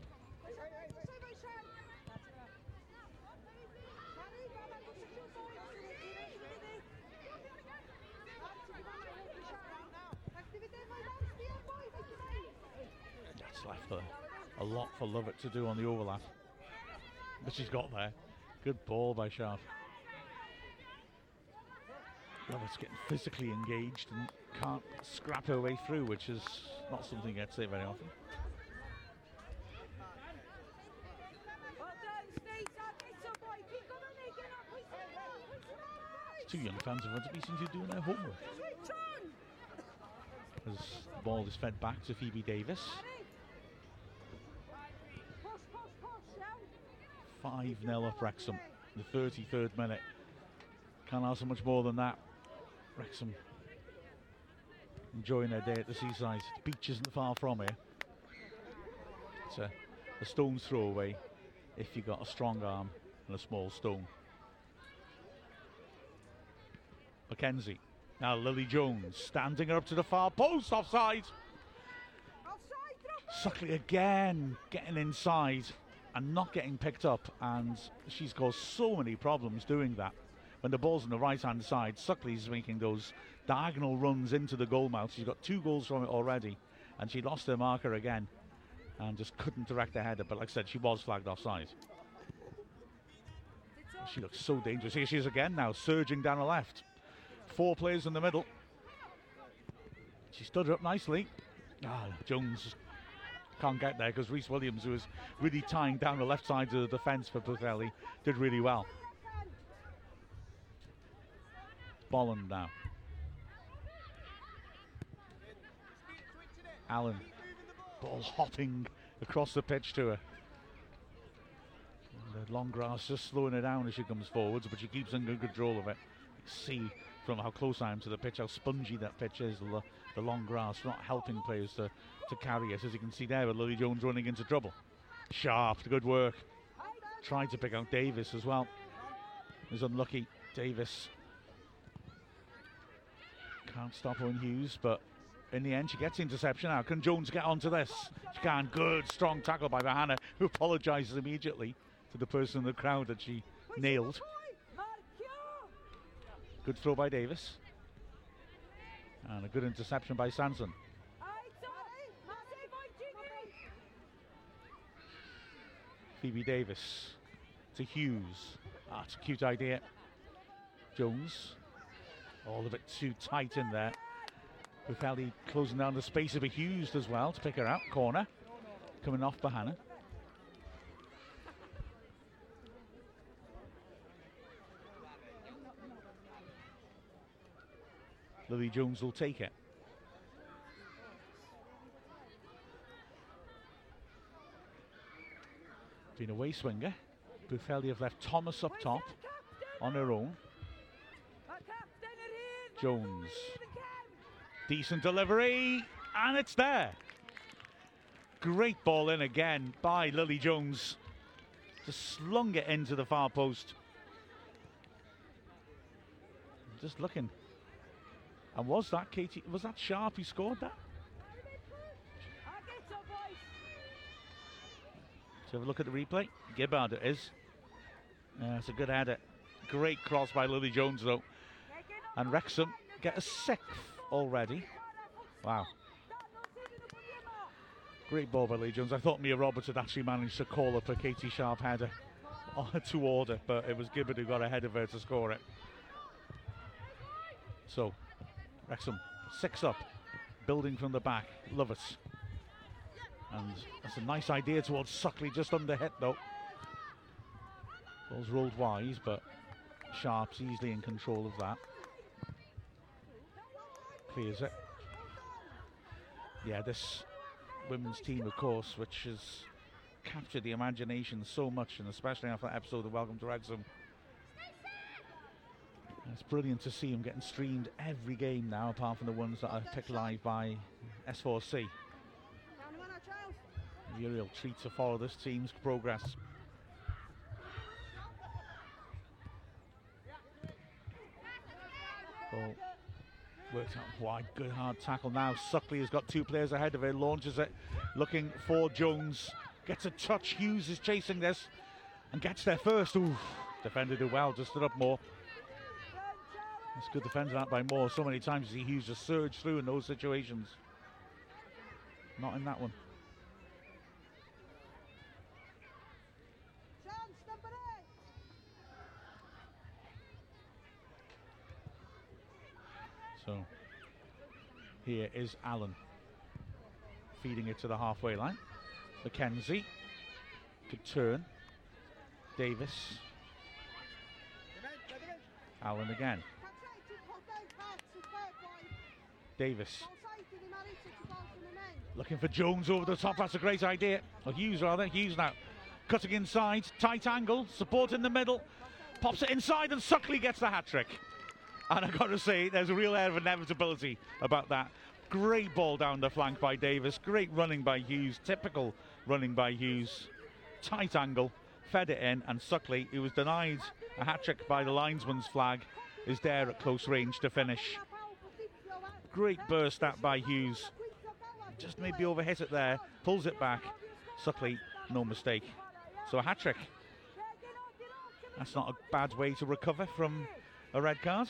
That's left a, a lot for Lovett to do on the overlap. But she's got there. Good ball by Sharp. Lovett's getting physically engaged and can't scrap her way through, which is not something to say very often. Two young fans of me seem to be doing their homework. As the ball is fed back to Phoebe Davis. 5 0 up Wrexham, the 33rd minute. Can't ask for much more than that. Wrexham enjoying their day at the seaside. The beach isn't far from here. It's a, a stone's throw away if you've got a strong arm and a small stone. Mackenzie. Now Lily Jones standing her up to the far post offside. Suckley again getting inside and not getting picked up, and she's caused so many problems doing that. When the ball's on the right hand side, Suckley's making those diagonal runs into the goal mouth. She's got two goals from it already, and she lost her marker again and just couldn't direct the header. But like I said, she was flagged offside. She looks so dangerous. Here she is again now, surging down the left. Four players in the middle. She stood her up nicely. Ah, Jones can't get there because Reese Williams, who was really tying down the left side of the defence for Pwllheli, did really well. Bolland now. Allen. Ball hopping across the pitch to her. The long grass just slowing her down as she comes forwards, but she keeps in good control of it. See from how close I am to the pitch how spongy that pitch is. The, the long grass not helping players to, to carry it. As you can see there with Lily Jones running into trouble. Sharp, good work. Tried to pick out Davis as well. Was unlucky. Davis can't stop Owen Hughes, but in the end she gets interception now. Can Jones get onto this? She can. Good, strong tackle by Mahana, who apologises immediately to the person in the crowd that she nailed. Good throw by Davis. And a good interception by Sansom. Phoebe Davis to Hughes. It's a cute idea. Jones. All of it too tight in there. Pwllheli closing down the space of a Hughes as well to pick her out. Corner. Coming off Bahana. Lily Jones will take it. Been away swinger. Pwllheli have left Thomas up top on her own. Jones. Decent delivery, and it's there. Great ball in again by Lily Jones. Just slung it into the far post. Just looking. And was that Katie? Was that Sharp who scored that? Let's have a look at the replay. Gibbard it is. Uh, yeah, it's a good header. Great cross by Lily Jones though. And Wrexham get a sixth already. Wow. Great ball by Lily Jones. I thought Mia Roberts had actually managed to call up a Katie Sharp header *laughs* to order, but it was Gibbard who got ahead of her to score it. So, Wrexham, six up, building from the back. Love it. And that's a nice idea towards Suckley, just under hit though. Ball's rolled wise, but Sharp's easily in control of that. Clears it. Yeah, this women's team, of course, which has captured the imagination so much, and especially after that episode of Welcome to Wrexham. It's brilliant to see them getting streamed every game now, apart from the ones that are picked live by S4C. A real treat to follow this team's progress. Ball worked out wide, good hard tackle now. Suckley has got two players ahead of her, launches it, looking for Jones. Gets a touch, Hughes is chasing this and gets there first. Ooh, defended it well, just stood up more. It's good defending that by Moore. So many times he Hughes just surge through in those situations. Not in that one. So here is Allen feeding it to the halfway line. Mackenzie could turn. Davis. Allen again. Davis. Looking for Jones over the top. That's a great idea. Or Hughes, rather. Hughes now. Cutting inside. Tight angle. Support in the middle. Pops it inside, and Suckley gets the hat trick. And I've got to say, there's a real air of inevitability about that. Great ball down the flank by Davis. Great running by Hughes. Typical running by Hughes. Tight angle. Fed it in, and Suckley, who was denied a hat trick by the linesman's flag, is there at close range to finish. Great burst that by Hughes. Just maybe overhit it there. Pulls it back. Suckley, no mistake. So a hat trick. That's not a bad way to recover from a red card.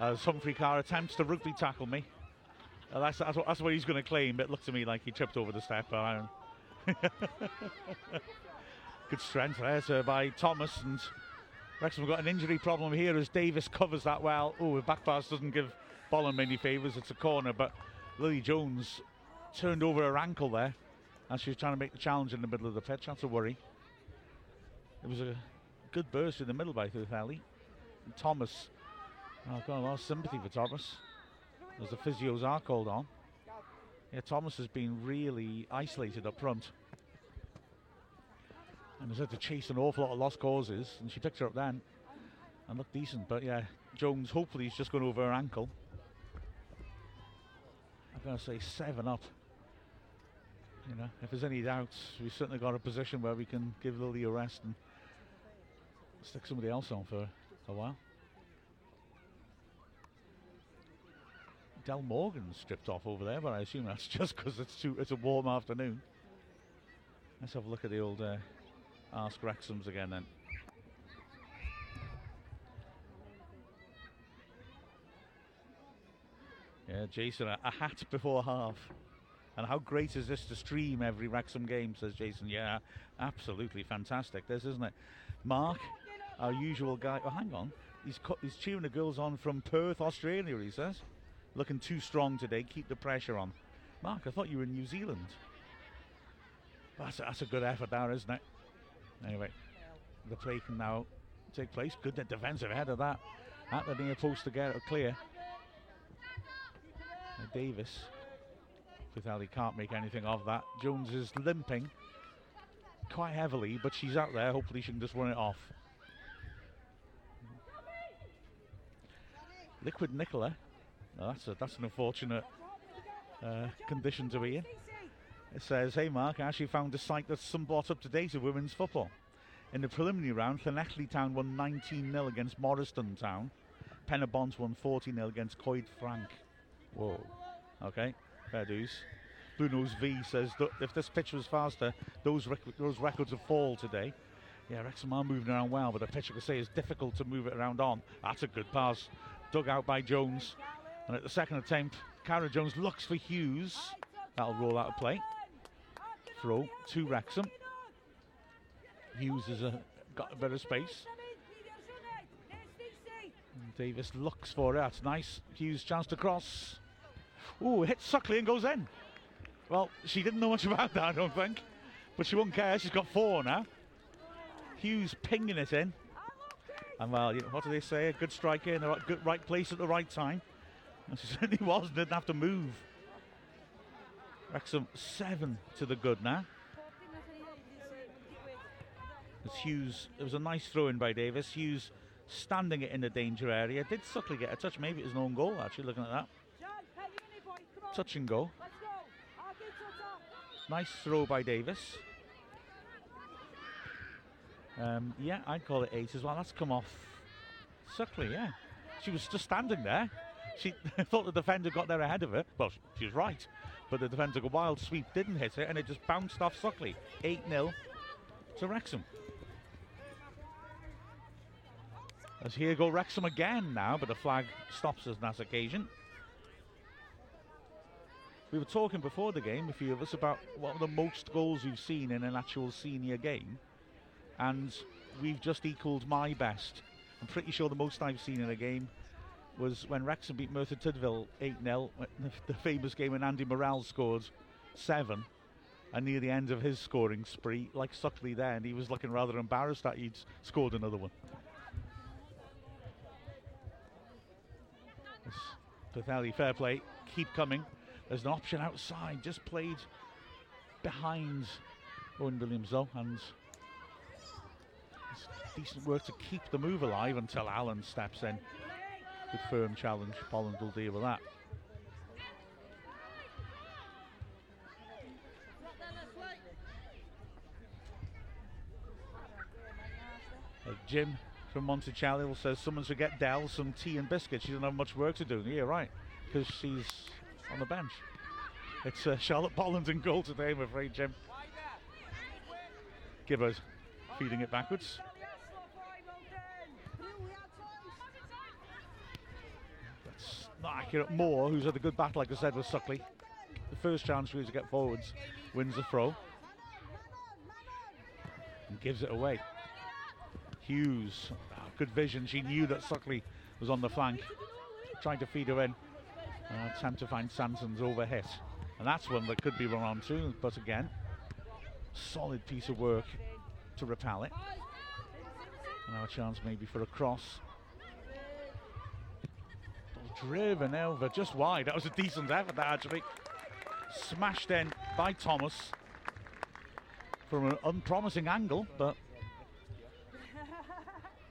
As Humphrey Carr attempts to rugby tackle me. Uh, that's, that's, what, that's what he's going to claim. It looked to me like he tripped over the step. But. *laughs* Good strength there so by Thomas. And Wrexham got an injury problem here as Davis covers that well. Oh, back pass doesn't give Bolland many favours. It's a corner. But Lily Jones turned over her ankle there as she was trying to make the challenge in the middle of the pitch. That's a worry. It was a good burst in the middle by Pwllheli. Thomas I've got a lot of sympathy for Thomas as the physios are called on. Yeah, Thomas has been really isolated up front and has had to chase an awful lot of lost causes. And she picked her up then and looked decent. But yeah, Jones hopefully he's just gone over her ankle. I'm going to say seven up. You know, if there's any doubts, we've certainly got a position where we can give Lily a rest and stick somebody else on for a while. Del Morgan stripped off over there, but I assume that's just because it's too it's a warm afternoon. Let's have a look at the old uh, Ask Wrexhams again then. Yeah, Jason, a, a, hat before half. And how great is this to stream every Wrexham game, says Jason. Yeah, absolutely fantastic, this, isn't it? Mark, our usual guy. Oh, hang on. He's, cu- he's cheering the girls on from Perth, Australia, he says. Looking too strong today. Keep the pressure on. Mark, I thought you were in New Zealand. That's a, that's a good effort there, isn't it? Anyway, the play can now take place. Good defensive head of that. At the near post to get it clear. Uh, Davis. Pwllheli can't make anything of that. Jones is limping quite heavily, but she's out there. Hopefully, she can just run it off. Liquid Nicola. Now that's a, that's an unfortunate uh, condition to be in. It says, "Hey Mark, I actually found a site that's somewhat up to date of women's football. In the preliminary round, Llanelli Town won 19-0 against Morriston Town. Pen-y-Bont won 40-0 against Coed Frank. Whoa. Okay, fair dues. Blue Nose V says that if this pitch was faster, those rec- those records would fall today. Yeah, Wrexham are moving around well, but the pitch, I could say, is difficult to move it around on. That's a good pass. Dug out by Jones. And at the second attempt, Cara Jones looks for Hughes. That'll roll out of play. Throw to Wrexham. Hughes has uh, got a bit of space. And Davis looks for it. That's nice. Hughes chance to cross. Ooh, it hits Suckley and goes in. Well, she didn't know much *laughs* about that, I don't think. But she won't care. She's got four now. Hughes pinging it in. And well, you know, what do they say? A good striker in the right, good, right place at the right time. And she *laughs* certainly was. Didn't have to move. Wrexham seven to the good now. As Hughes, it was a nice throw in by Davis. Hughes standing it in the danger area. Did Suckley get a touch? Maybe it was an own goal, actually, looking at that. Touch and go. Nice throw by Davis. Um, yeah, I'd call it eight as well. That's come off Suckley, yeah. She was just standing there. She *laughs* thought the defender got there ahead of her. Well, she, was right. But the defender took a wild sweep, didn't hit it, and it just bounced off Suckley. 8 0 to Wrexham. As here go Wrexham again now, but the flag stops us on that occasion. We were talking before the game, a few of us, about what the most goals we've seen in an actual senior game. And we've just equalled my best. I'm pretty sure the most I've seen in a game was when Wrexham beat Merthyr Tydfil 8 0, *laughs* the famous game when Andy Morrell scored seven. And near the end of his scoring spree, like Suckley there, and he was looking rather embarrassed that he'd scored another one. Pwllheli, fair play, keep coming. There's an option outside, just played behind Owen Williams though, and decent work to keep the move alive until Allen steps in. Good firm challenge. Bolland will deal with that. Uh, Jim from Monticello says someone should get Dell some tea and biscuits. She doesn't have much work to do. Yeah, right. Because she's on the bench. It's uh, Charlotte Bolland in goal today, I'm afraid, Jim. Give us feeding it backwards. That's not accurate. Moore, who's had a good battle, like I said, with Suckley. The first chance for you to get forwards wins the throw. And gives it away. Hughes, oh, good vision. She knew that Suckley was on the flank. Trying to feed her in. Uh, attempt to find Sansom's overhit. And that's one that could be run on too, but again, solid piece of work to repel it. Now a chance maybe for a cross. Driven over just wide. That was a decent effort, that actually. Smashed in by Thomas from an unpromising angle, but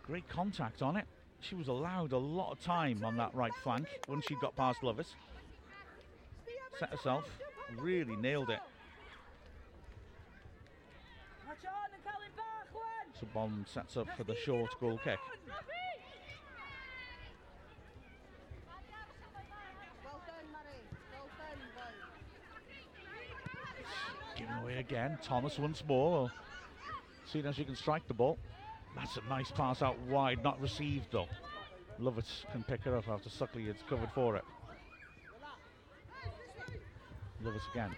great contact on it. She was allowed a lot of time on that right flank once she got past Lovett. Set herself, really nailed it. So Bolland sets up for the short goal kick. Given away again. Thomas once more. Seeing as she can strike the ball. That's a nice pass out wide, not received though. Lovett can pick her up after Suckley has covered for it. Lovett again.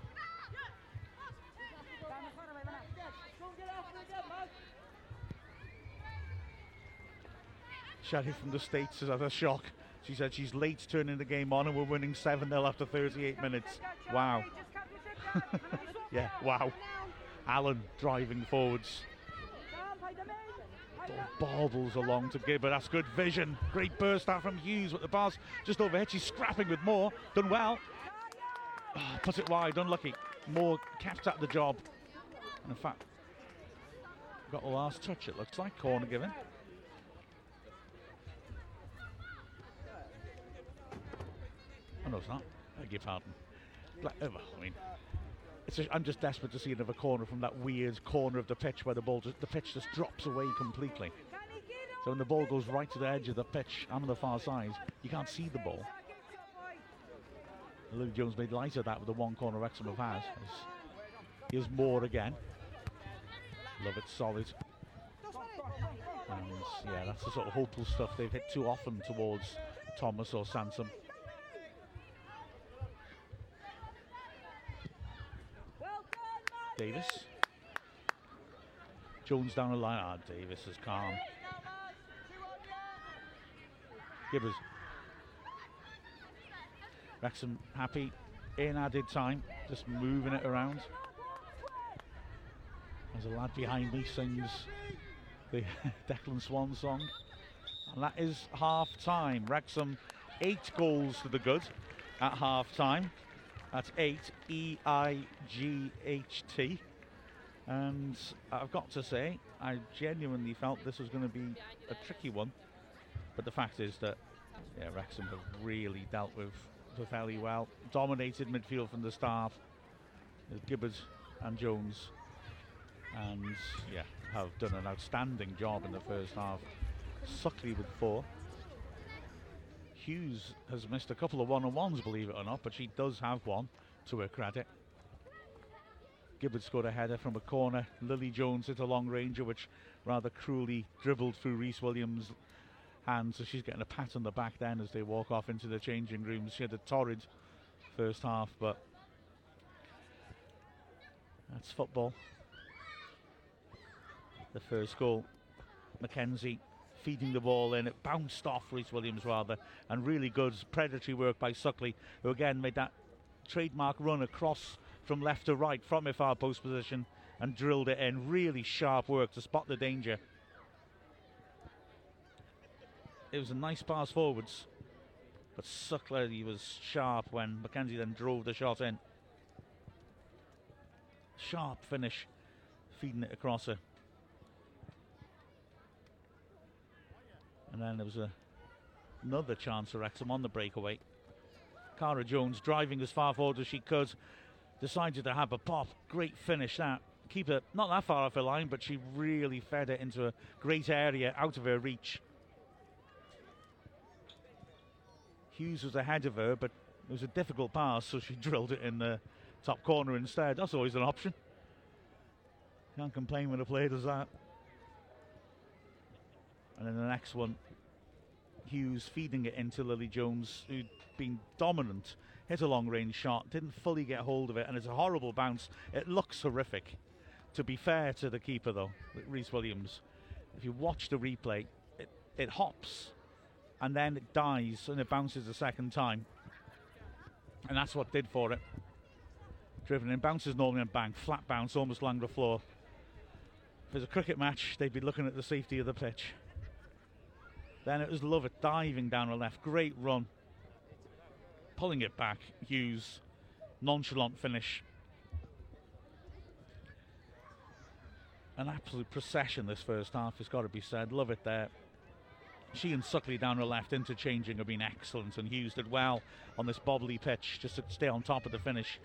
Sherry from the States has had a shock. She said she's late turning the game on and we're winning 7 0 after 38 minutes. Wow. Yeah, wow. Allen driving forwards. Baubles along to Gibbard. That's good vision. Great burst out from Hughes with the pass just overhead. She's scrapping with Moore. Done well. Oh, put it wide. Unlucky. Moore kept at the job. And in fact, got the last touch, it looks like. Corner given. Oh, no, it's not. I your pardon. Bla- oh, well, I mean, just, I'm just desperate to see another corner from that weird corner of the pitch where the ball just, the pitch just drops away completely. So when the ball goes right to the edge of the pitch I'm on the far side, you can't see the ball. Lily Jones made light of that with the one corner Wrexham have had. Here's Moore again. Love it, solid. And yeah, that's the sort of hopeful stuff they've hit too often towards Thomas or Sansom. Davis. Jones down the line. Ah, Davis is calm. Gibbers. Wrexham happy in added time, just moving it around. There's a lad behind me sings the *laughs* Declan Swan song. And that is half time. Wrexham eight goals to the good at half time. That's eight E I G H T. And I've got to say, I genuinely felt this was going to be a tricky one. But the fact is that yeah, Wrexham have really dealt with the fairly well. Dominated midfield from the start. Gibbard and Jones. And yeah, have done an outstanding job in the first half. Suckley with four. Hughes has missed a couple of one-on-ones, believe it or not, but she does have one to her credit. Gibbard scored a header from a corner. Lily Jones hit a long ranger, which rather cruelly dribbled through Reese Williams' hands. So she's getting a pat on the back then as they walk off into the changing rooms. She had a torrid first half, but that's football. The first goal, Mackenzie feeding the ball in. It bounced off Reese Williams rather, and really good predatory work by Suckley, who again made that trademark run across from left to right from a far post position and drilled it in. Really sharp work to spot the danger. It was a nice pass forwards, but Suckley was sharp when Mackenzie then drove the shot in. Sharp finish, feeding it across her. And then there was a, another chance for Wrexham on the breakaway. Cara Jones driving as far forward as she could, decided to have a pop. Great finish that. Keeper not that far off her line, but she really fed it into a great area out of her reach. Hughes was ahead of her, but it was a difficult pass, so she *laughs* drilled it in the top corner instead. That's always an option. Can't complain when a player does that. And then the next one, Hughes feeding it into Lily Jones, who'd been dominant, hit a long range shot, didn't fully get hold of it, and it's a horrible bounce. It looks horrific. To be fair to the keeper, though, Reese Williams, if you watch the replay, it, it hops and then it dies and it bounces a second time. And that's what did for it. Driven in, bounces normally and bang, flat bounce, almost along the floor. If it's a cricket match, they'd be looking at the safety of the pitch. Then it was Lovett diving down the left. Great run. Pulling it back. Hughes. Nonchalant finish. An absolute procession this first half, it's got to be said. Love it there. She and Suckley down the left interchanging have been excellent, and Hughes did well on this bobbly pitch just to stay on top of the finish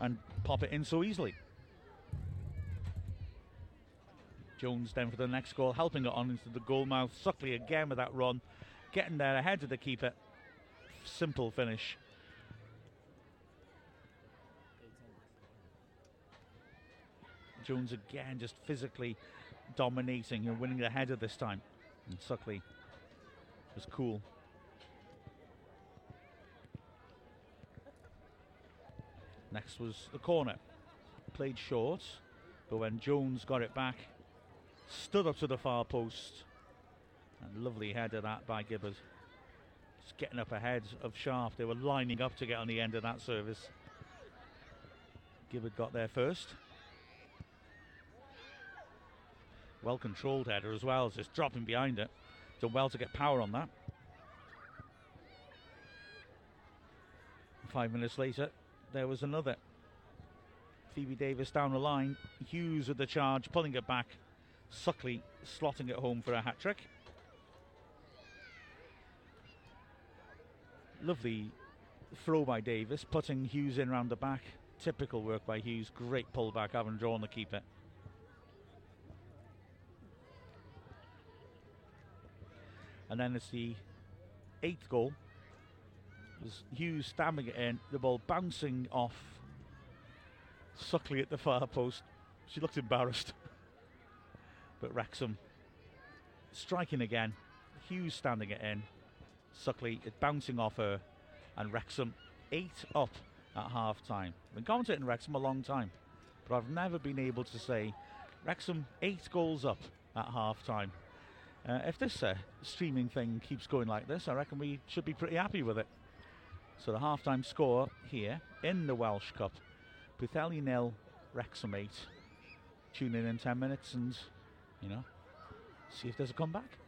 and pop it in so easily. Jones then for the next goal, helping it on into the goal mouth. Suckley again with that run, getting there ahead of the keeper. Simple finish. Jones again just physically dominating and winning the header this time. And Suckley was cool. Next was the corner. Played short, but when Jones got it back, stood up to the far post. And lovely header that by Gibbard. Just getting up ahead of Sharp. They were lining up to get on the end of that service. Gibbard got there first. Well controlled header as well, just dropping behind it. Done well to get power on that. Five minutes later, there was another. Phoebe Davis down the line. Hughes with the charge, pulling it back. Suckley slotting it home for a hat trick. Lovely throw by Davis, putting Hughes in round the back. Typical work by Hughes. Great pullback, having drawn the keeper. And then it's the eighth goal. Was Hughes stabbing it in, the ball bouncing off Suckley at the far post. She looked embarrassed. *laughs* but Wrexham striking again. Hughes standing it in. Suckley bouncing off her. And Wrexham eight up at half time. I've been commentating Wrexham a long time, but I've never been able to say Wrexham eight goals up at half time. Uh, if this uh, streaming thing keeps going like this, I reckon we should be pretty happy with it. So the half-time score here in the Welsh Cup: Pwllheli nil, Wrexham eight. Tune in in ten minutes and you know see if there's a comeback.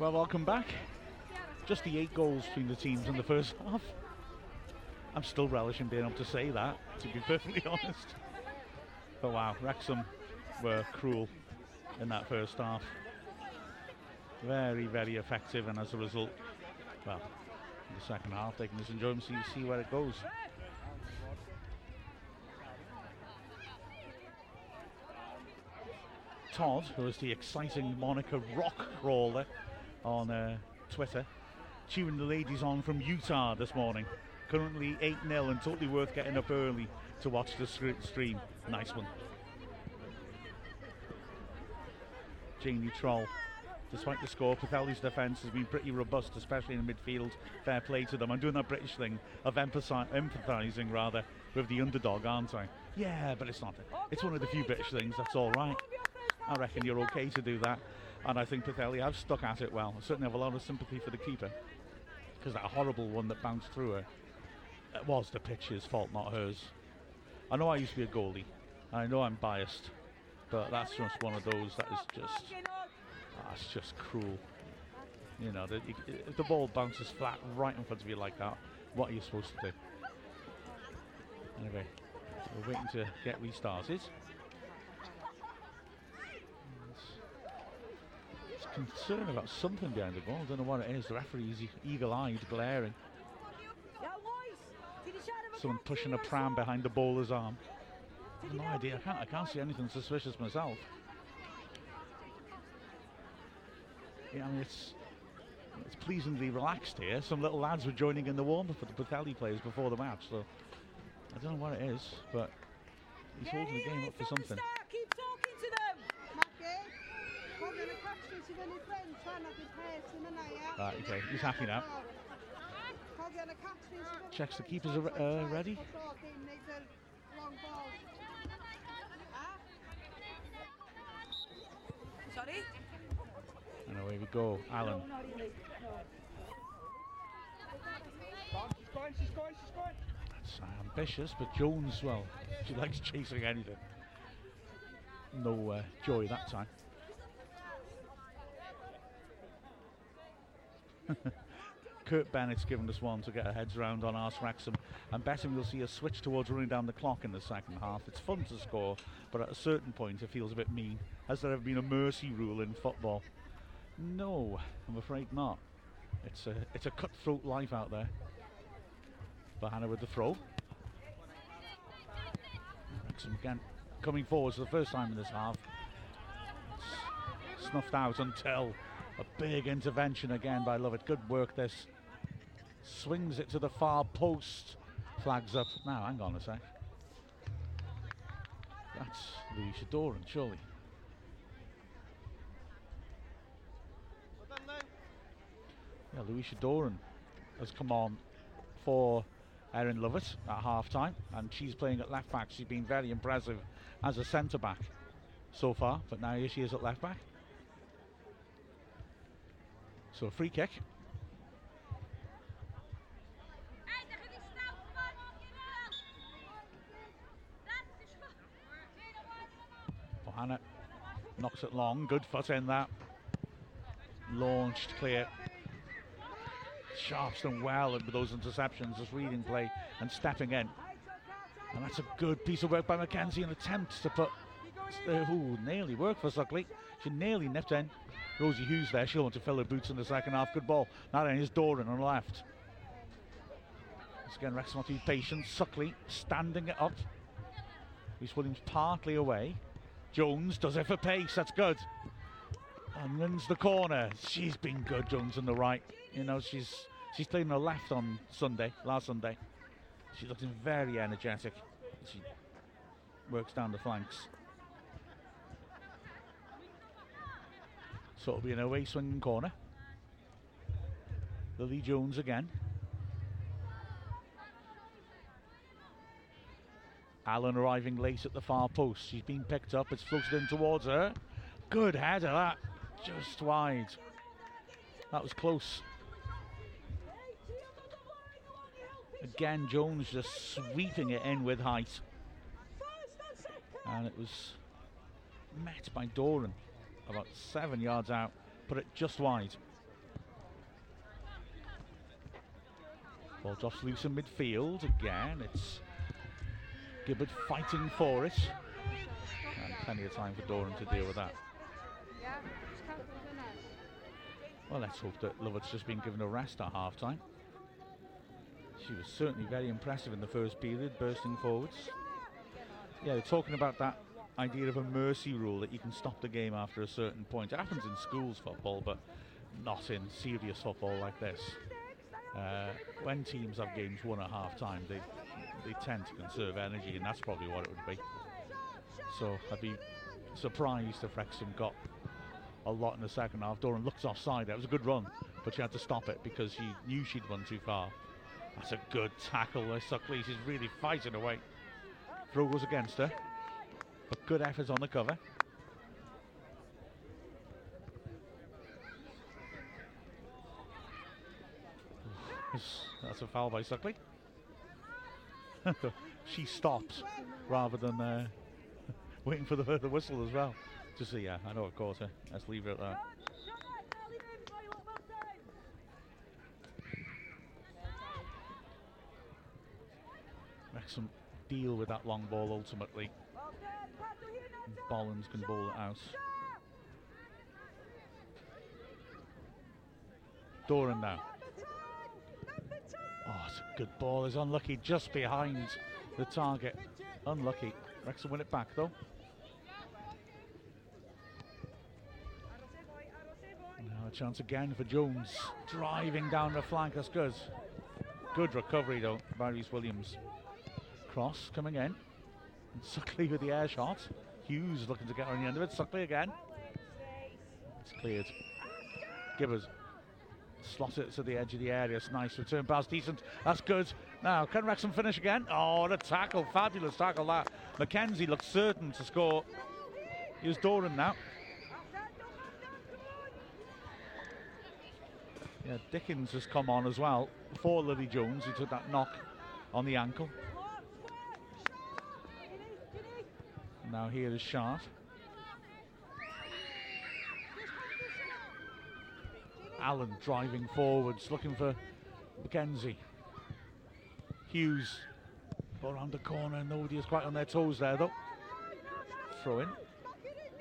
Well, welcome back. Just the eight goals between the teams in the first *laughs* half. I'm still relishing being able to say that, to be *laughs* perfectly honest. But wow, Wrexham were cruel in that first half. Very, very effective, and as a result, well, in the second half, they can just enjoy and see, see where it goes. Todd, who is the exciting moniker Rock Crawler on uh, Twitter, cheering the ladies on from Utah this morning. Currently 8 0 and totally worth getting up early to watch the stream. Nice one. Jamie Troll. Despite the score, Pwllheli's defence has been pretty robust, especially in the midfield. Fair play to them. I'm doing that British thing of empathising rather with the underdog, aren't I? Yeah, but it's not. It's one of the few British things that's all right. I reckon you're okay to do that. And I think Pwllheli have stuck at it well. I certainly have a lot of sympathy for the keeper. Because that horrible one that bounced through her it was the pitch's fault, not hers. I know I used to be a goalie. I know I'm biased. But that's just one of those that is just. That's just cruel. You know, the, if uh, the ball bounces flat right in front of you like that, what are you supposed to do? Anyway, we're waiting to get restarted. It's concerned about something behind the ball. I don't know what it is. The referee's eagle-eyed, glaring. Someone pushing a pram behind the bowler's arm. I have no idea. I can't. I can't see anything suspicious myself. Yeah, I mean it's it's pleasingly relaxed here. Some little lads were joining in the warm-up for the Pwllheli players before the match, so I don't know what it is, but he's holding the game up for something. Keep talking to them. Right, okay, he's happy now. Checks the keepers are uh, ready. Sorry? And away we go, Alan. That's uh, ambitious, but Jones, well, she likes chasing anything. No uh, joy that time. Kurt Bennett's given us one to get our heads round on Ars Wrexham. I'm betting we'll see a switch towards running down the clock in the second half. It's fun to score, but at a certain point it feels a bit mean. Has there ever been a mercy rule in football? No, I'm afraid not. It's a it's a cutthroat life out there. Bahana with the throw. Wrexham again coming forwards for the first time in this half. Snuffed out until a big intervention again by Lovett. Good work this. Swings it to the far post. Flags up. Now, hang on a sec. That's Louis Doran, surely. Yeah, Louisa Doran has come on for Erin Lovett at half time, and she's playing at left back. She's been very impressive as a centre back so far, but now here she is at left back. So a free kick. Ohana knocks it long. Good foot in that. Launched clear. Sharpston well with those interceptions, just reading play and stepping in. And that's a good piece of work by Mackenzie and attempts to put. Uh, ooh, nearly worked for Suckley. She nearly nipped in. Rosie Hughes there. She'll want to fill her boots in the second half. Good ball. Now then, here's Doran on the left. Once again, to be patient. Suckley standing it up. Reese Williams partly away. Jones does it for pace. That's good. And wins the corner. She's been good, Jones on the right. You know, she's She's playing on her left on Sunday, last Sunday. She's looking very energetic. She works down the flanks. So it'll be an away swinging corner. Lily Jones again. Allen arriving late at the far post. She's been picked up. It's floated in towards her. Good header, that. Just wide. That was close. Again, Jones just sweeping it in with height. And it was met by Doran about seven yards out, put it just wide. Ball drops loose in midfield again. It's Gibbard fighting for it. And plenty of time for Doran to deal with that. Well, let's hope that Lovett's just been given a rest at half time. She was certainly very impressive in the first period, bursting forwards. Yeah, they're talking about that idea of a mercy rule that you can stop the game after a certain point. It happens in schools football, but not in serious football like this. Uh, when teams have games won at half time, they they tend to conserve energy, and that's probably what it would be. So I'd be surprised if Wrexham got a lot in the second half. Doran looked offside. That was a good run, but she had to stop it because she knew she'd run too far. That's a good tackle. Suckley, she's really fighting away. Throw goes against her, good efforts on the cover. That's a foul by Suckley. *laughs* she stops rather than uh, *laughs* waiting for the, the whistle as well. Just see, yeah, I know it caught her. Let's leave it at that. Wrexham deal with that long ball ultimately. Bollins can ball it out. Doran now. Oh, it's a good ball. It's unlucky just behind the target. Unlucky. Rex Wrexham win it back though. Now a chance again for Jones. Driving down the flank. That's good. Good recovery though by Reese Williams. Cross coming in. And Suckley with the air shot. Hughes looking to get on the end of it. Suckley again. It's cleared. Gibbers slot it to the edge of the area. It's nice return pass, decent. That's good. Now, can Wrexham finish again? Oh, the tackle, fabulous tackle that. Mackenzie looks certain to score. Here's Doran now. Yeah, Dickens has come on as well for Lily Jones, who took that knock on the ankle. Now here is Shart. Allen driving forwards, looking for Mackenzie. Hughes around the corner. Nobody is quite on their toes there, though. Throw in.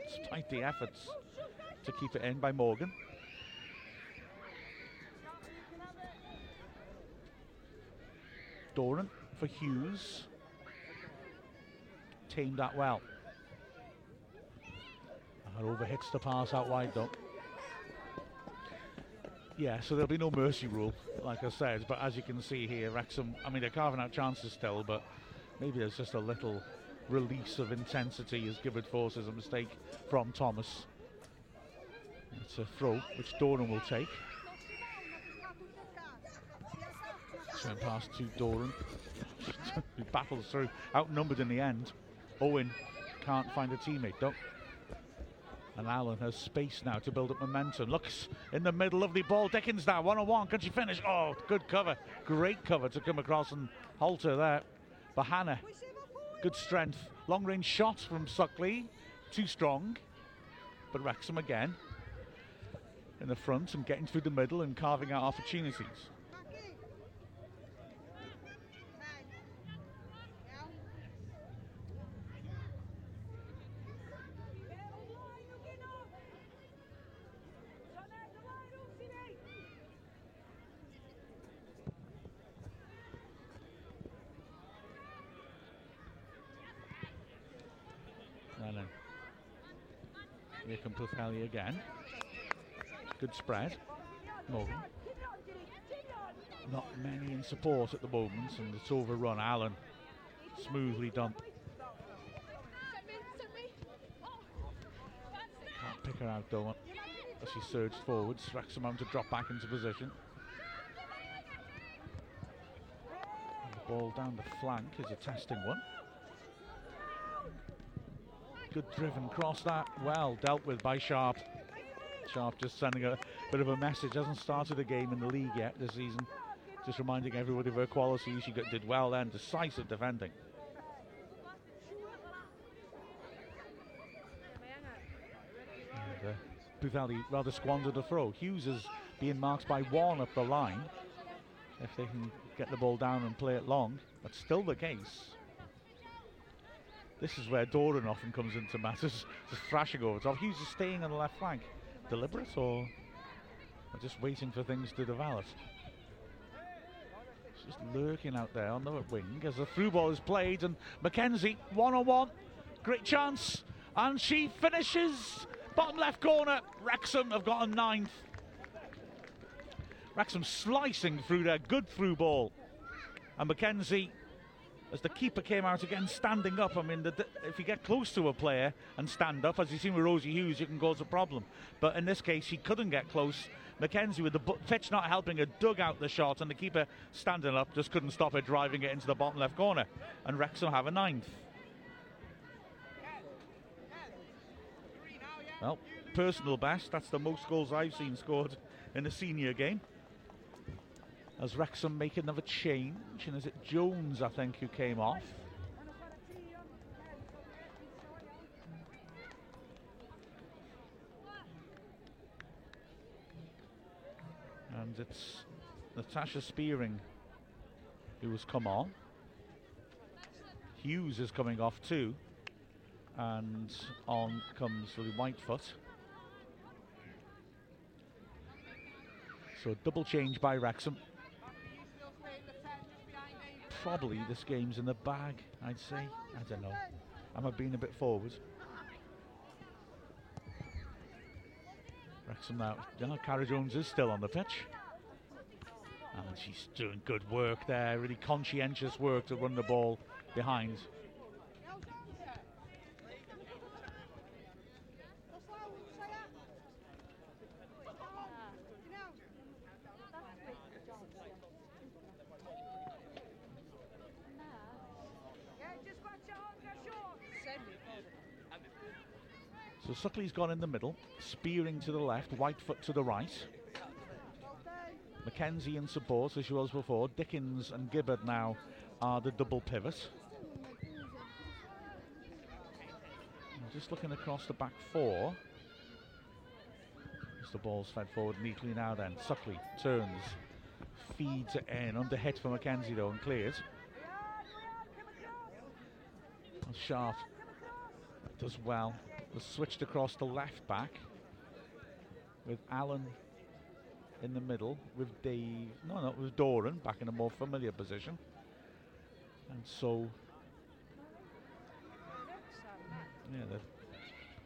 Despite the efforts to keep it in by Morgan. Doran for Hughes. Tamed that well. And overhits the pass out wide, though. Yeah, so there'll be no mercy rule, like I said. But as you can see here, Wrexham, I mean, they're carving out chances still, but maybe there's just a little release of intensity as Gibbard forces a mistake from Thomas. It's a throw, which Doran will take. Turn pass to Doran. *laughs* he battles through, outnumbered in the end. Owen can't find a teammate, though. And Allen has space now to build up momentum. Looks in the middle, lovely ball. Dickens now, one on one. Can she finish? Oh, good cover. Great cover to come across and halter there. Bahana, good strength. Long range shot from Suckley. Too strong. But Wrexham again in the front and getting through the middle and carving out opportunities. Lennon. Here again. Good spread. Morgan. Not many in support at the moment, and it's overrun. Allen, smoothly done. Can't pick her out though as she surged forwards. Having to drop back into position. And the ball down the flank is a testing one. Good driven cross that. Well dealt with by Sharp. Sharp just sending a bit of a message. Hasn't started a game in the league yet this season. Just reminding everybody of her qualities. She did well then. Decisive defending. And, uh, rather squandered a throw. Hughes is being marked by one up the line. If they can get the ball down and play it long, that's still the case. This is where Doran often comes into matters, *laughs* just thrashing over top. Hughes is staying on the left flank. Deliberate or just waiting for things to develop? Just lurking out there on the wing as the through ball is played and Mackenzie one on one. Great chance. And she finishes. Bottom left corner. Wrexham have got a ninth. Wrexham slicing through their good through ball. And Mackenzie as the keeper came out again, standing up. I mean, the, if you get close to a player and stand up, as you've seen with Rosie Hughes, you can cause a problem. But in this case, he couldn't get close. Mackenzie, with the pitch not helping her, dug out the shot, and the keeper standing up just couldn't stop her driving it into the bottom left corner. And Wrexham have a ninth. Well, personal best. That's the most goals I've seen scored in a senior game as Wrexham make another change. And is it Jones, I think, who came off? And it's Natasha Spearing who has come on. Hughes is coming off too. And on comes Lily Whitefoot. So a double change by Wrexham probably this game's in the bag, I'd say. I don't know. Am I being a bit forward? Wrexham now. Yeah, Cara Jones is still on the pitch. And she's doing good work there, really conscientious work to run the ball behind. Suckley's gone in the middle, Spearing to the left, Whitefoot to the right. Mackenzie in support as she was before. Dickens and Gibbard now are the double pivot. Just looking across the back four. As the ball's fed forward neatly now then. Suckley turns, feeds it in. Under hit for Mackenzie though and clears. Sharp does well was switched across to left back with Allen in the middle with Dave, no, no, with Doran back in a more familiar position. And so, yeah, the,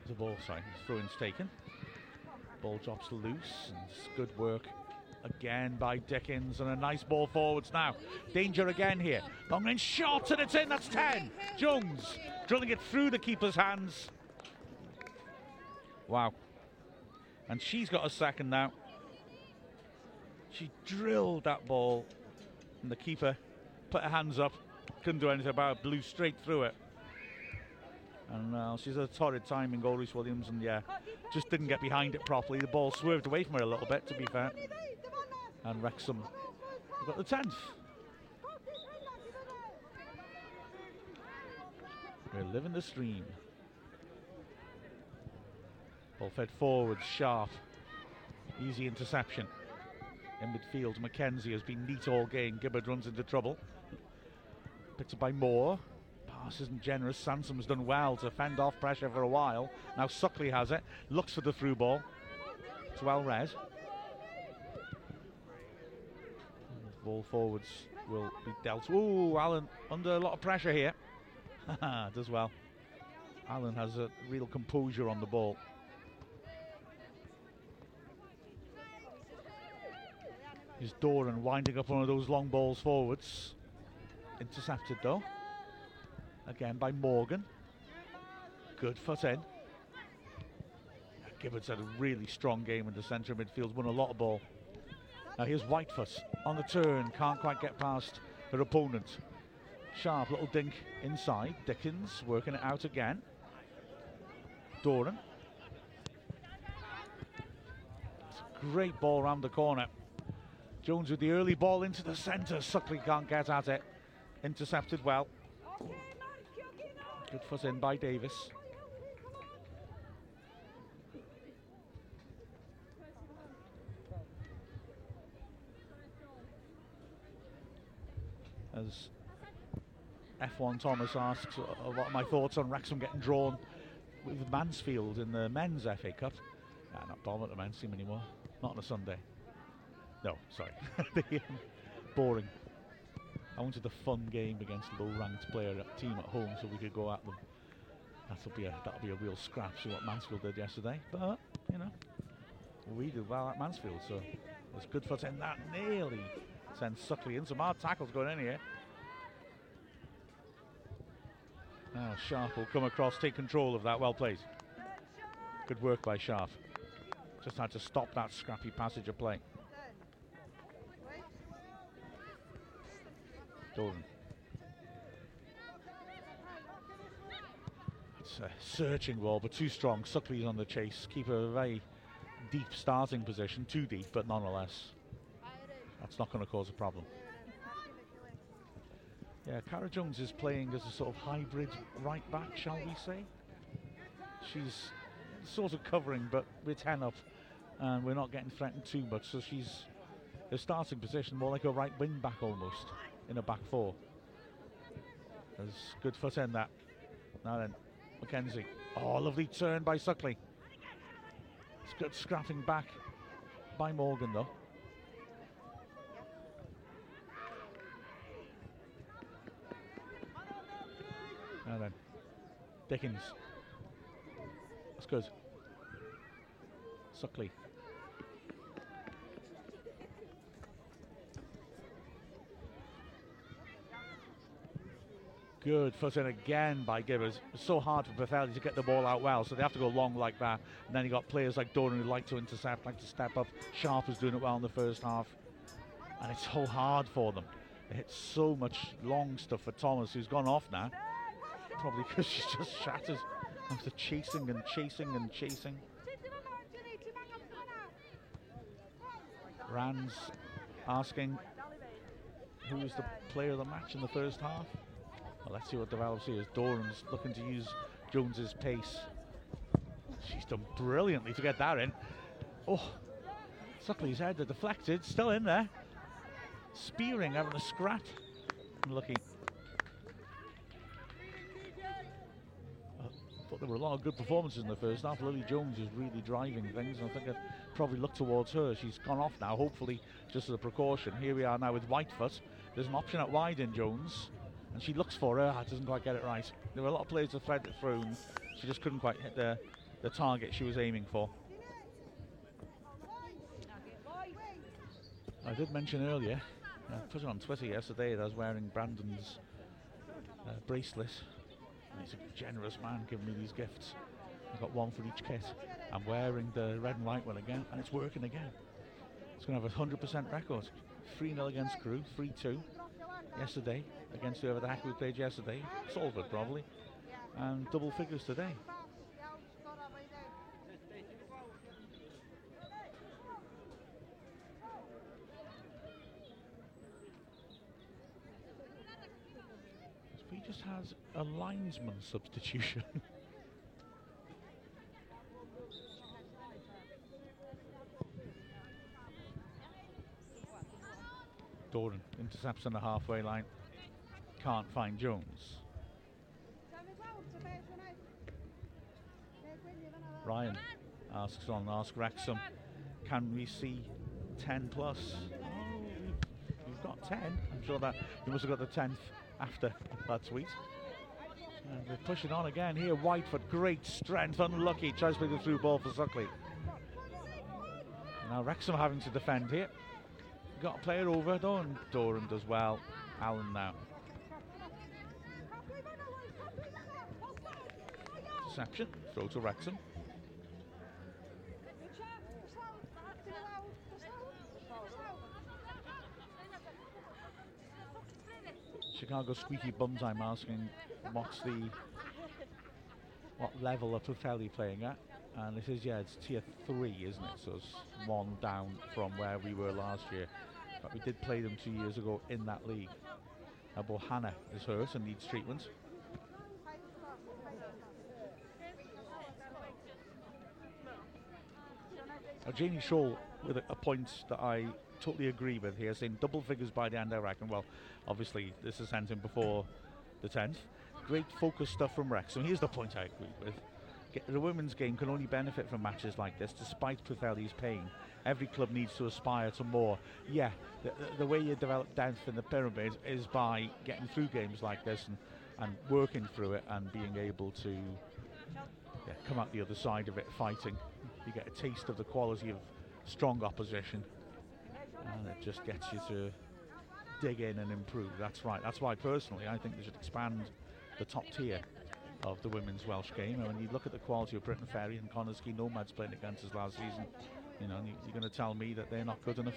the ball, sorry, throw-in's taken. Ball drops loose and good work again by Dickens and a nice ball forwards now. Danger again here. Long range shot and it's in, that's 10. Jones drilling it through the keeper's hands. Wow. And she's got a second now. She drilled that ball, and the keeper put her hands up, couldn't do anything about it, blew straight through it. And uh, she's a torrid timing goal, Reese Williams, and yeah, just didn't get behind it properly. The ball swerved away from her a little bit, to be fair. And Wrexham got the 10th. We're living the stream. Ball fed forward, sharp. Easy interception. In midfield, Mackenzie has been neat all game. Gibbard runs into trouble. Picked up by Moore. Pass isn't generous. Sansom's done well to fend off pressure for a while. Now Suckley has it. Looks for the through ball. It's well read. Ball forwards will be dealt. Ooh, Allen under a lot of pressure here. *laughs* Does well. Allen has a real composure on the ball. Is Doran winding up one of those long balls forwards. Intercepted though. Again by Morgan. Good foot in. Gibbons had a really strong game in the centre of midfield, won a lot of ball. Now here's Whitefoot on the turn, can't quite get past her opponent. Sharp little dink inside. Dickens working it out again. Doran. Great ball round the corner. Jones with the early ball into the centre. Suckley can't get at it. Intercepted well. Good foot in by Davis. As F1 Thomas asks uh, what my thoughts on Wrexham getting drawn with Mansfield in the men's FA Cup. Nah, not bothered at the men's team anymore. Not on a Sunday. No, sorry. *laughs* the, um, boring. I wanted a fun game against a low-ranked player at team at home, so we could go at them. That'll be a that'll be a real scrap. See what Mansfield did yesterday, but you know we did well at Mansfield, so it's good for ten. That nearly sends Suckley in. Some hard tackles going in here. Now Sharp will come across, take control of that. Well played. Good work by Sharp. Just had to stop that scrappy passage of play. Doran. It's a searching ball, but too strong. Suckley's on the chase. Keep a very deep starting position. Too deep, but nonetheless. That's not going to cause a problem. Yeah, Cara Jones is playing as a sort of hybrid right back, shall we say? She's sort of covering, but we're 10 up and we're not getting threatened too much. So she's her starting position more like a right wing back almost in a back four. There's good foot in that. Now then, Mackenzie. Oh, lovely turn by Suckley. It's good scrapping back by Morgan though. Now then, Dickens. That's good. Suckley. Good foot in again by Gibbons. It's so hard for Bethel to get the ball out well, so they have to go long like that. And then you got players like Doran who like to intercept, like to step up. Sharp is doing it well in the first half. And it's so hard for them. They hit so much long stuff for Thomas, who's gone off now. Probably because she's just shattered after chasing and chasing and chasing. Rands asking who was the player of the match in the first half. Well, let's see what develops here. Doran's looking to use Jones's pace. She's done brilliantly to get that in. Oh, Suckley's head deflected, still in there. Spearing, having a scrat. Lucky. I uh, thought there were a lot of good performances in the first half. Lily Jones is really driving things. I think I'd probably look towards her. She's gone off now, hopefully, just as a precaution. Here we are now with Whitefoot. There's an option at wide in Jones and she looks for her, doesn't quite get it right. There were a lot of players to thread it through, and she just couldn't quite hit the, the target she was aiming for. I did mention earlier, I put it on Twitter yesterday that I was wearing Brandon's uh, bracelet. And he's a generous man giving me these gifts. I've got one for each kit. I'm wearing the red and white one again, and it's working again. It's going to have a 100% record. 3 0 against Crewe, 3 2 yesterday against whoever the heck we played yesterday. Salford, probably. And double figures today. He just has a linesman *laughs* substitution. Doran intercepts on the halfway line. Can't find Jones. Ryan asks on Ask Wrexham, can we see 10 plus? Oh, we've got 10. I'm sure that you must have got the 10th after that tweet. And they're pushing on again here. Whitefoot, great strength, unlucky. Tries to play the through ball for Suckley. Now Wrexham having to defend here. Got a player over though, and Doran does well. Allen now. Deception. Throw to Wrexham. Chicago squeaky bums. I'm asking, what's the what level of Pwllheli playing at? And it is yeah, it's tier three, isn't it? So it's one down from where we were last year. But we did play them two years ago in that league. Now Bohanna is hurt and needs treatment. Now, Janie Shaw with a, a point that I totally agree with here, saying double figures by the end, I reckon. Well, obviously, this is sent in before the 10th. Great focus stuff from Rex. And here's the point I agree with. The women's game can only benefit from matches like this, despite Pwllheli's pain. Every club needs to aspire to more. Yeah, the, the, way you develop depth in the pyramid is by getting through games like this and, and working through it and being able to yeah, come out the other side of it fighting. You get a taste of the quality of strong opposition and it just gets you to dig in and improve. That's right. That's why personally I think they should expand the top tier of the women's Welsh game. And when you look at the quality of Briton Ferry and Connah's Quay Nomads playing against us last season, you know, you- you're going to tell me that they're not good enough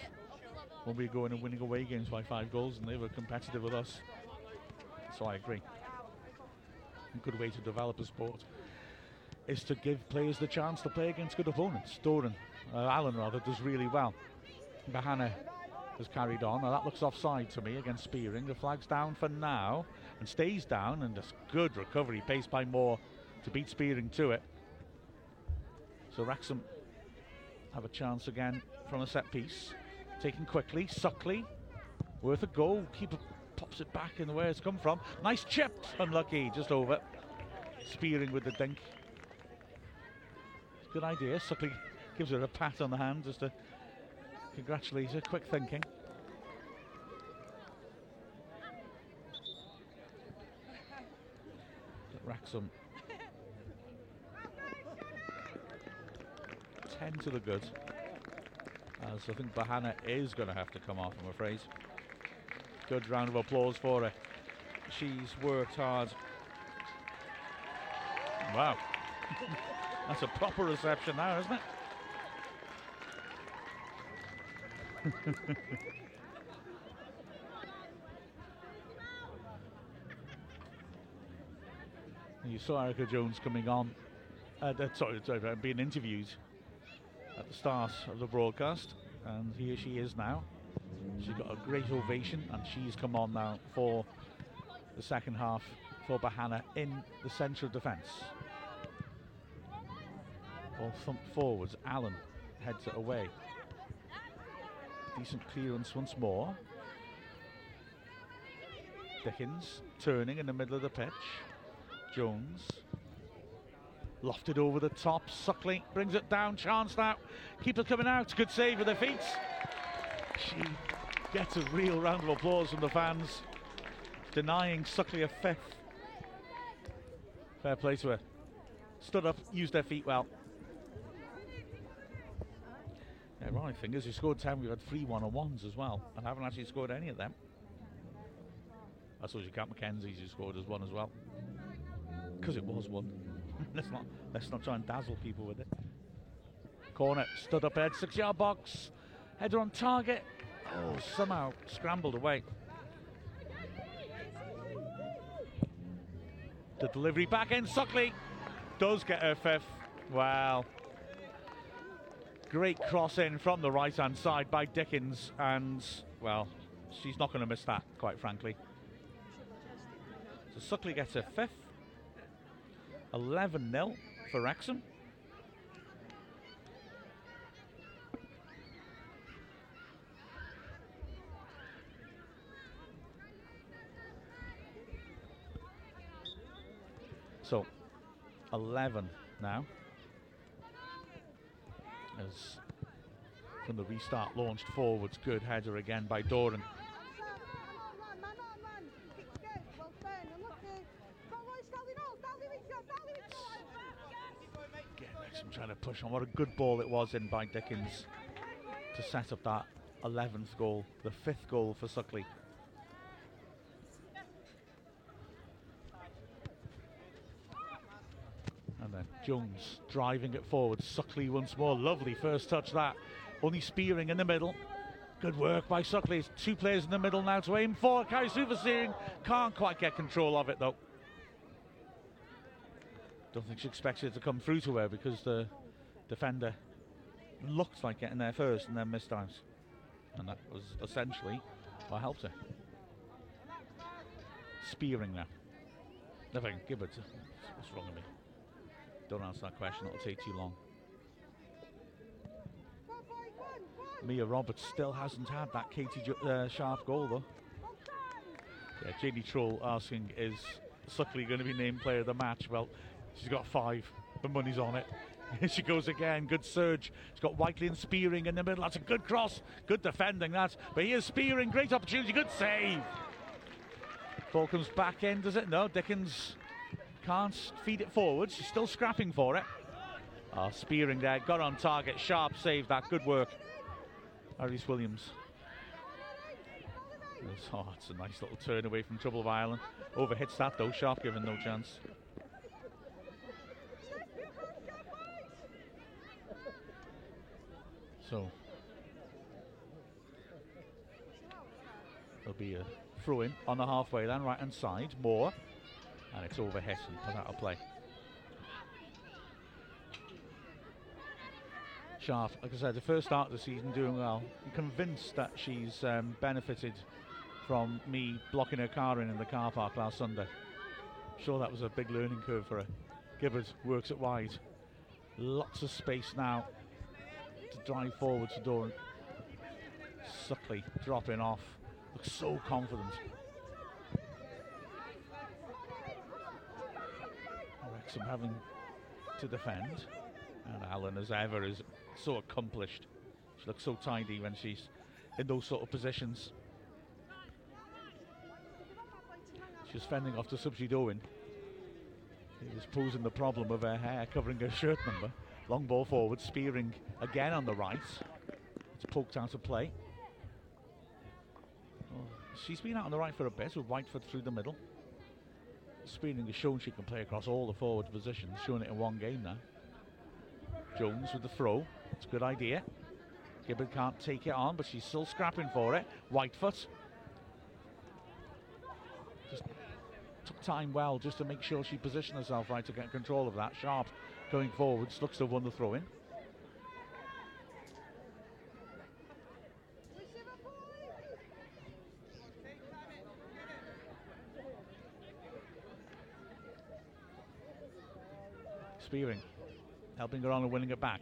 when we're going and winning away games by five goals and they were competitive with us. So I agree. A good way to develop a sport is to give players the chance to play against good opponents. Doran, uh, Allen rather, does really well. Bahana has carried on. Now that looks offside to me against Spearing. The flag's down for now and stays down, and just good recovery, paced by Moore to beat Spearing to it. So Wrexham have a chance again from a set piece. Taken quickly, Suckley, worth a goal. Keeper pops it back in the way it's come from. Nice chip, unlucky, just over. Spearing with the dink. Good idea. Suckley gives her a pat on the hand just to congratulate her. Quick thinking. Wrexham. 10 to the good. As I think Bahana is going to have to come off, I'm afraid. Good round of applause for her. She's worked hard. Wow. *laughs* That's a proper reception now, isn't it? *laughs* you saw Erica Jones coming on, uh, uh, sorry, sorry, uh, being interviewed at the start of the broadcast, and here she is now. She's got a great ovation, and she's come on now for the second half for Bahana in the central defence. Ball thumped forwards. Allen heads it away. Decent clearance once more. Dickens turning in the middle of the pitch. Jones lofted over the top. Suckley brings it down. Chance now. Keeper coming out. Good save with the feet. She gets a real round of applause from the fans, denying Suckley a fifth. Fair play to her. Stood up, used their feet well. Yeah, right, fingers. We scored 10. We've had three one on ones as well. and haven't actually scored any of them. I suppose you count Mackenzie's who scored as one as well. Because it was one. Let's not let's not try and dazzle people with it. Corner, stood up head, six yard box. Header on target. Oh, somehow scrambled away. The delivery back in. Suckley does get her fifth. Wow. Great cross in from the right hand side by Dickens, and well, she's not going to miss that, quite frankly. So Suckley gets her fifth. 11 0 for Wrexham. So 11 now. As from the restart launched forwards, good header again by Doran. Again, Wrexham trying to push on. What a good ball it was in by Dickens to set up that 11th goal, the fifth goal for Suckley. And then Jones driving it forward. Suckley once more. Lovely first touch that. Only Spearing in the middle. Good work by Suckley. Two players in the middle now to aim for. Carries through. Can't quite get control of it though. Don't think she expected it to come through to her because the defender looked like getting there first and then missed out. And that was essentially what helped her. Spearing now. Nothing. Gibbard. What's wrong with me? Don't answer that question, it'll take too long. Mia Roberts still hasn't had that Katie uh, Sharp goal though. Yeah, Janie Troll asking, is Suckley going to be named player of the match? Well, she's got five. The money's on it. *laughs* Here she goes again. Good surge. She's got Whiteley and Spearing in the middle. That's a good cross. Good defending that. But here's Spearing. Great opportunity. Good save. Ball back in, does it? No, Dickens can't feed it forward. She's still scrapping for it. Oh, Spearing there. Got on target. Sharp save that. Good work. Iris Williams. Oh, it's a nice little turn away from trouble of Ireland. Overhits that though. Sharp given no chance. So there'll be a throw in on the halfway line, right hand side. More. And it's overhit and put out of play. Sharp, like I said, the first start of the season doing well. I'm convinced that she's um, benefited from me blocking her car in in the car park last Sunday. Sure, that was a big learning curve for her. Gibbard works it wide. Lots of space now drive forward to Doran. Suckley dropping off. Looks so confident. Wrexham having to defend. And Allen, as ever, is so accomplished. She looks so tidy when she's in those sort of positions. She's fending off to Subsy Doan. He was posing the problem of her hair covering her shirt number. Long ball forward, spearing again on the right. It's poked out of play. Oh, she's been out on the right for a bit with Whitefoot through the middle. Spearing has shown she can play across all the forward positions, showing it in one game now. Jones with the throw. It's a good idea. Gibbard can't take it on, but she's still scrapping for it. Whitefoot. Just took time well just to make sure she positioned herself right to get control of that. Sharp going forwards, looks to have won the throw in. Spearing, helping her on and winning it back.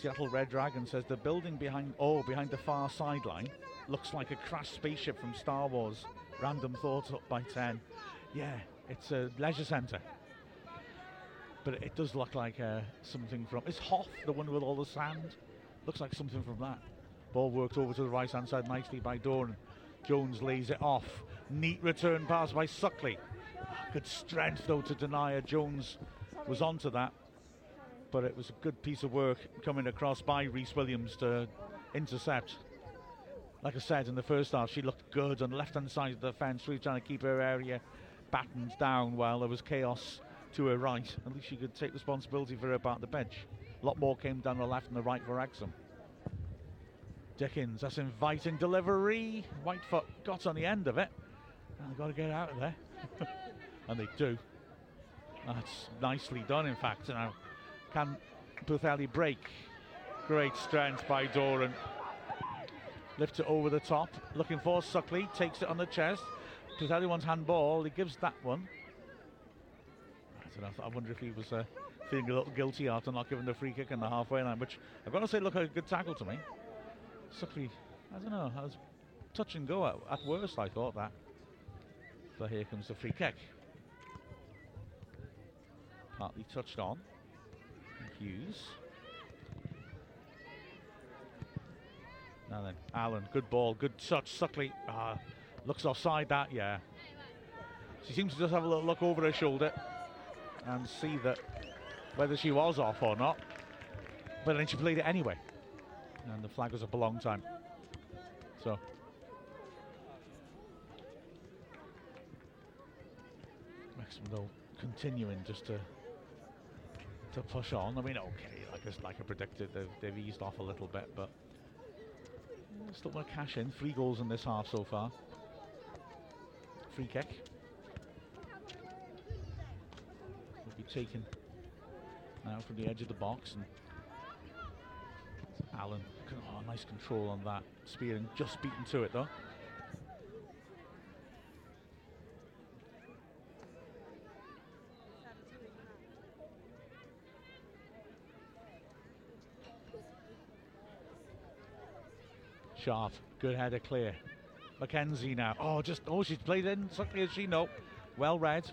Seattle Red Dragon says the building behind oh behind the far sideline looks like a crashed spaceship from Star Wars. Random thoughts up by ten. Yeah, it's a leisure centre. But it does look like uh, something from. Is Hoth the one with all the sand? Looks like something from that. Ball worked over to the right hand side nicely by Doran. Jones lays it off. Neat return pass by Suckley. Good strength though to deny her. Jones was onto that but it was a good piece of work coming across by Reese Williams to intercept. Like I said in the first half, she looked good on the left hand side of the fence, really trying to keep her area battened down while there was chaos to her right. At least she could take responsibility for her of the bench. A lot more came down the left and the right for Wrexham. Dickens, that's inviting delivery. Whitefoot got on the end of it. And They've got to get out of there. *laughs* and they do. That's nicely done, in fact. Now, can Pwllheli break? Great strength by Doran. Lifts it over the top. Looking for Suckley. Takes it on the chest. Pwllheli wants handball. He gives that one. I know. I wonder if he was uh, feeling a little guilty after not giving the free kick in the halfway line, which I've got to say, look, a good tackle to me. Suckley, I don't know, I was touch and go at, at worst, I thought that. So here comes the free kick. Partly touched on. Hughes. Now then, Allen, good ball, good touch. Suckley uh, looks offside that, yeah. She seems to just have a little look over her shoulder and see that whether she was off or not. But then she played it anyway. And the flag was up a long time. So. Wrexham though continuing just to to push on. I mean, okay, like I, like I predicted, they've, they've eased off a little bit, but still want to cash in. Three goals in this half so far. Free kick. Will be taken now from the edge of the box and Allen, oh, nice control on that. Spearing just beaten to it though. Sharp, good header clear. Mackenzie now. Oh, just oh, she's played in Suckley as she no. Well read.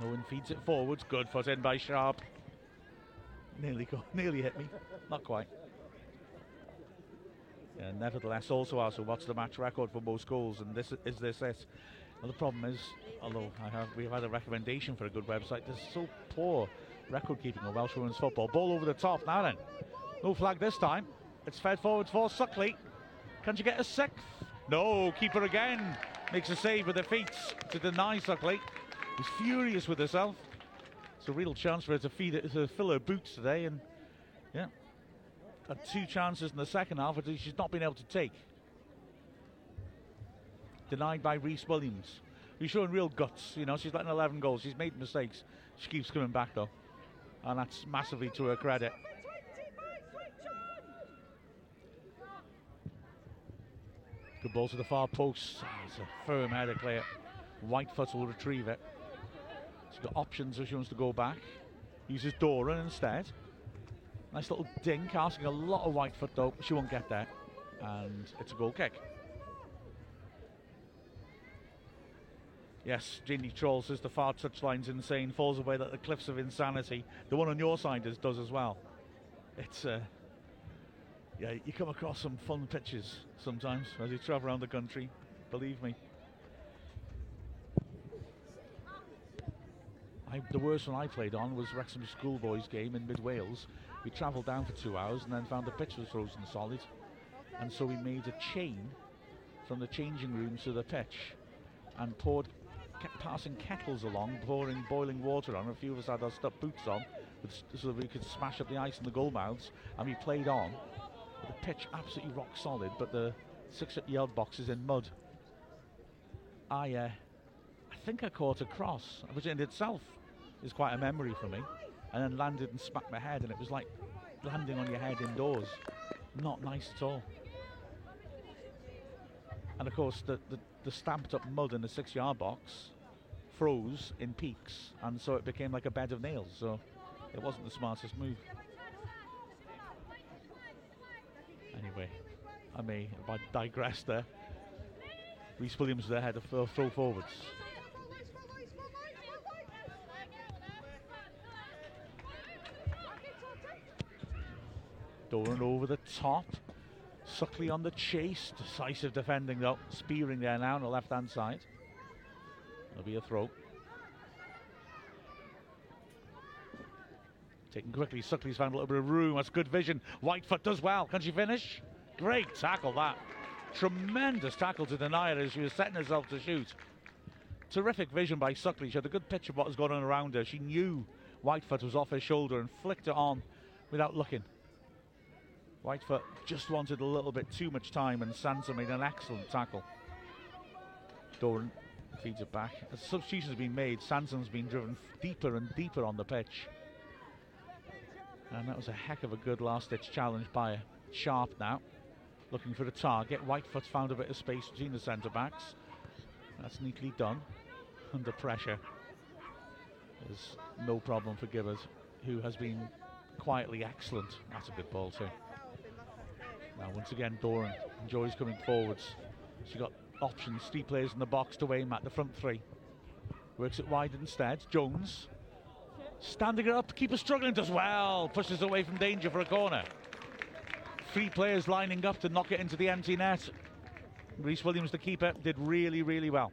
No one feeds it forwards. Good foot in by Sharp. Nearly go, *laughs* nearly hit me. Not quite. Yeah, nevertheless, also also what's the match record for most goals, and this is this it. Well, the problem is, although have we've had a recommendation for a good website, there's so poor record keeping of Welsh women's football. Ball over the top now then. No flag this time. It's fed forward for Suckley. Can she get a sixth? No, keeper again. Makes a save with the feet to deny Suckley. He's furious with herself. It's a real chance for her to feed it to fill her boots today and yeah. Had two chances in the second half that she's not been able to take. Denied by Reese Williams. He's showing real guts, you know, she's letting 11 goals. She's made mistakes. She keeps coming back though. And that's massively to her credit. Good ball to the far post. It's a firm header clear. Whitefoot will retrieve it. She's got options if she wants to go back. Uses Doran instead. Nice little dink, asking a lot of Whitefoot though. She won't get there. And it's a goal kick. Yes, Ginny Troll says the far touchline's insane, falls away like the cliffs of insanity. The one on your side does, does as well. It's uh, yeah, you come across some fun pitches sometimes as you travel around the country. Believe me. I, the worst one I played on was Wrexham Schoolboys game in mid Wales. We travelled down for two hours and then found the pitch was frozen solid, and so we made a chain from the changing rooms to the pitch, and poured kept passing kettles along, pouring boiling water on. A few of us had our stuff boots on, so that we could smash up the ice in the goal mouths, and we played on. The pitch absolutely rock solid, but the six-yard box is in mud. I, uh, I think I caught a cross, which in itself is quite a memory for me, and then landed and smacked my head, and it was like landing on your head indoors. Not nice at all. And of course, the, the, the stamped up mud in the six yard box froze in peaks, and so it became like a bed of nails. So it wasn't the smartest move. Anyway, I may I digress there. Reese Williams there had a full forwards. Doran over the top. Suckley on the chase. Decisive defending though. Spearing there now on the left hand side. There'll be a throw. Taken quickly. Suckley's found a little bit of room. That's good vision. Whitefoot does well. Can she finish? Great tackle that. Tremendous tackle to deny it as she was setting herself to shoot. Terrific vision by Suckley. She had a good picture of what was going on around her. She knew Whitefoot was off her shoulder and flicked it on without looking. Whitefoot just wanted a little bit too much time, and Sansom made an excellent tackle. Doran feeds it back. As substitutions have been made, Sansom's been driven deeper and deeper on the pitch. And that was a heck of a good last ditch challenge by Sharp now. Looking for the target. Whitefoot's found a bit of space between the centre backs. That's neatly done. Under pressure. There's no problem for Gibbard, who has been quietly excellent. That's a good ball, too. Now, once again, Doran enjoys coming forwards. She's got options, three players in the box to aim at the front three. Works it wide instead. Jones standing it up, keeper struggling, does well, pushes away from danger for a corner three players lining up to knock it into the empty net. Reese Williams, the keeper, did really, really well.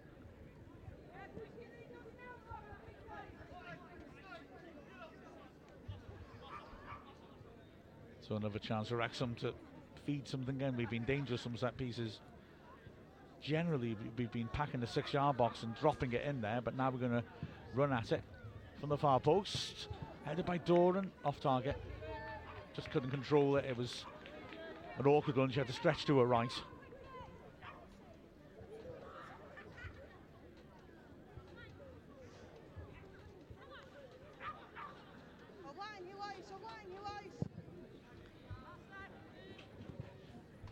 So another chance for Wrexham to feed something in. We've been dangerous from set pieces. Generally, we've been packing the six-yard box and dropping it in there, but now we're going to run at it from the far post. Headed by Doran, off target. Just couldn't control it. It was an awkward one. She had to stretch to her right.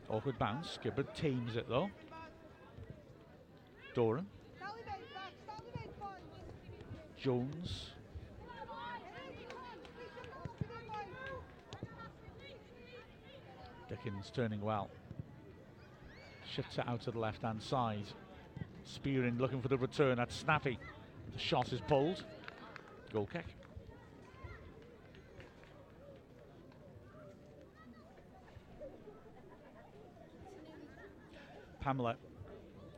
Awkward bounce. Gibbard tames it though. Doran. Jones. Dickens turning well. Shifts it out to the left hand side. Spearing looking for the return. That's snappy. The shot is pulled. Goal kick. Pamela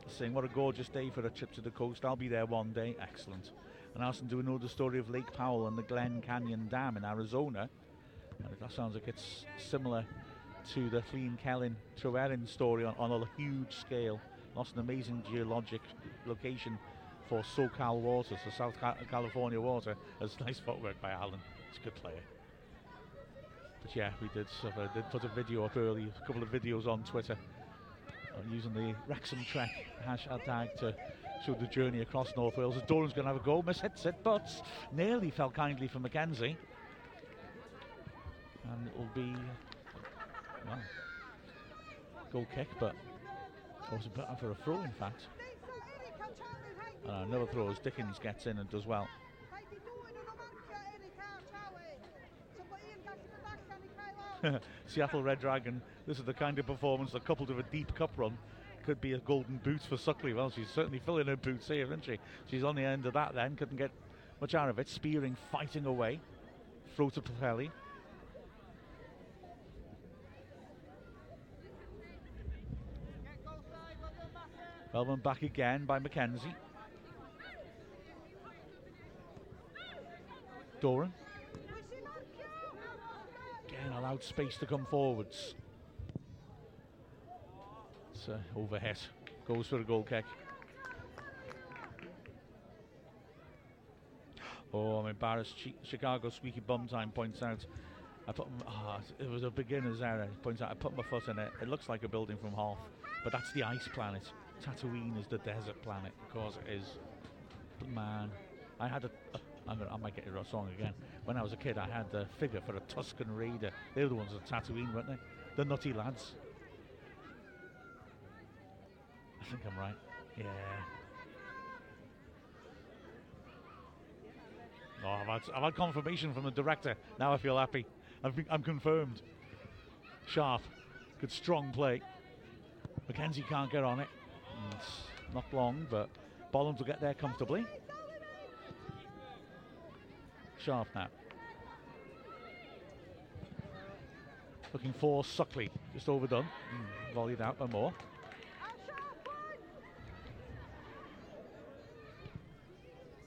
saying, What a gorgeous day for a trip to the coast. I'll be there one day. Excellent. And Alison doing another story of Lake Powell and the Glen Canyon Dam in Arizona. And that sounds like it's similar to the Llyn Celyn Tryweryn story on, on a huge scale. Lost an amazing geologic location for SoCal water, so South California water. That's *laughs* nice footwork by Allen. It's a good player. But yeah, we did, of, did put a video up early, a couple of videos on Twitter uh, using the Wrexham Trek *laughs* hashtag to show the journey across North Wales. As Doran's going to have a go, miss hits it, but nearly fell kindly for Mackenzie. And it will be, goal kick, but it was bit for a throw, in fact. Another throw as Dickens gets in and does well. *laughs* Seattle Red Dragon, this is the kind of performance that coupled with a deep cup run could be a golden boot for Suckley. Well, she's certainly filling her boots here, isn't she? She's on the end of that then, couldn't get much out of it. Spearing, fighting away. Throw to Pelli. Belvin back again by Mackenzie. Doran. Again, allowed space to come forwards. It's uh, overhead. Goes for a goal kick. Oh, I'm embarrassed. Chi- Chicago Squeaky Bum Time points out. I put ah, it was a beginner's error. Points out I put my foot in it. It looks like a building from half, but that's the ice planet. Tatooine is the desert planet. because it is. Man, I had a. Uh, I'm gonna, I might get it wrong again. When I was a kid, I had the figure for a Tusken Raider. They were the ones at Tatooine, weren't they? The nutty lads. I think I'm right. Yeah. Oh, I've had, I've had confirmation from the director. Now I feel happy. I've been, I'm confirmed. Sharp. Good strong play. Mackenzie can't get on it. Not long, but Bolland will get there comfortably. Sharp now. Looking for Suckley. Just overdone. Mm, volleyed out by Moore.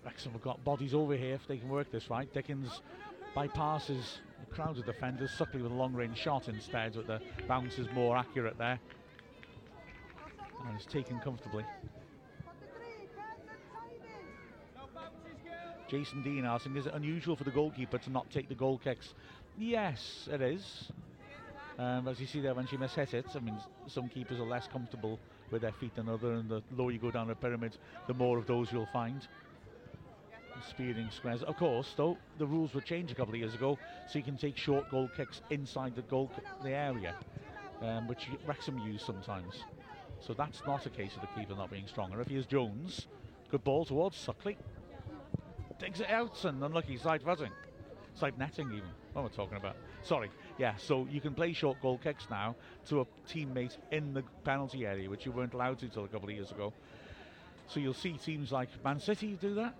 Wrexham have got bodies over here if they can work this right. Dickens bypasses the crowd of defenders. Suckley with a long range shot instead, but the bounce is more accurate there. And it's taken comfortably. Jason Dean asking, is it unusual for the goalkeeper to not take the goal kicks? Yes, it is. Um, as you see there when she mishit it, I mean, some keepers are less comfortable with their feet than other, and the lower you go down the pyramid, the more of those you'll find. Spearing squares. Of course, though, the rules were changed a couple of years ago, so you can take short goal kicks inside the goal the area, um, which Wrexham use sometimes. So that's not a case of the keeper not being stronger. If he is Jones, good ball towards Suckley. Digs it out and unlucky side footing. Side netting even. What am I talking about? Sorry. Yeah, so you can play short goal kicks now to a teammate in the penalty area, which you weren't allowed to till a couple of years ago. So you'll see teams like Man City do that.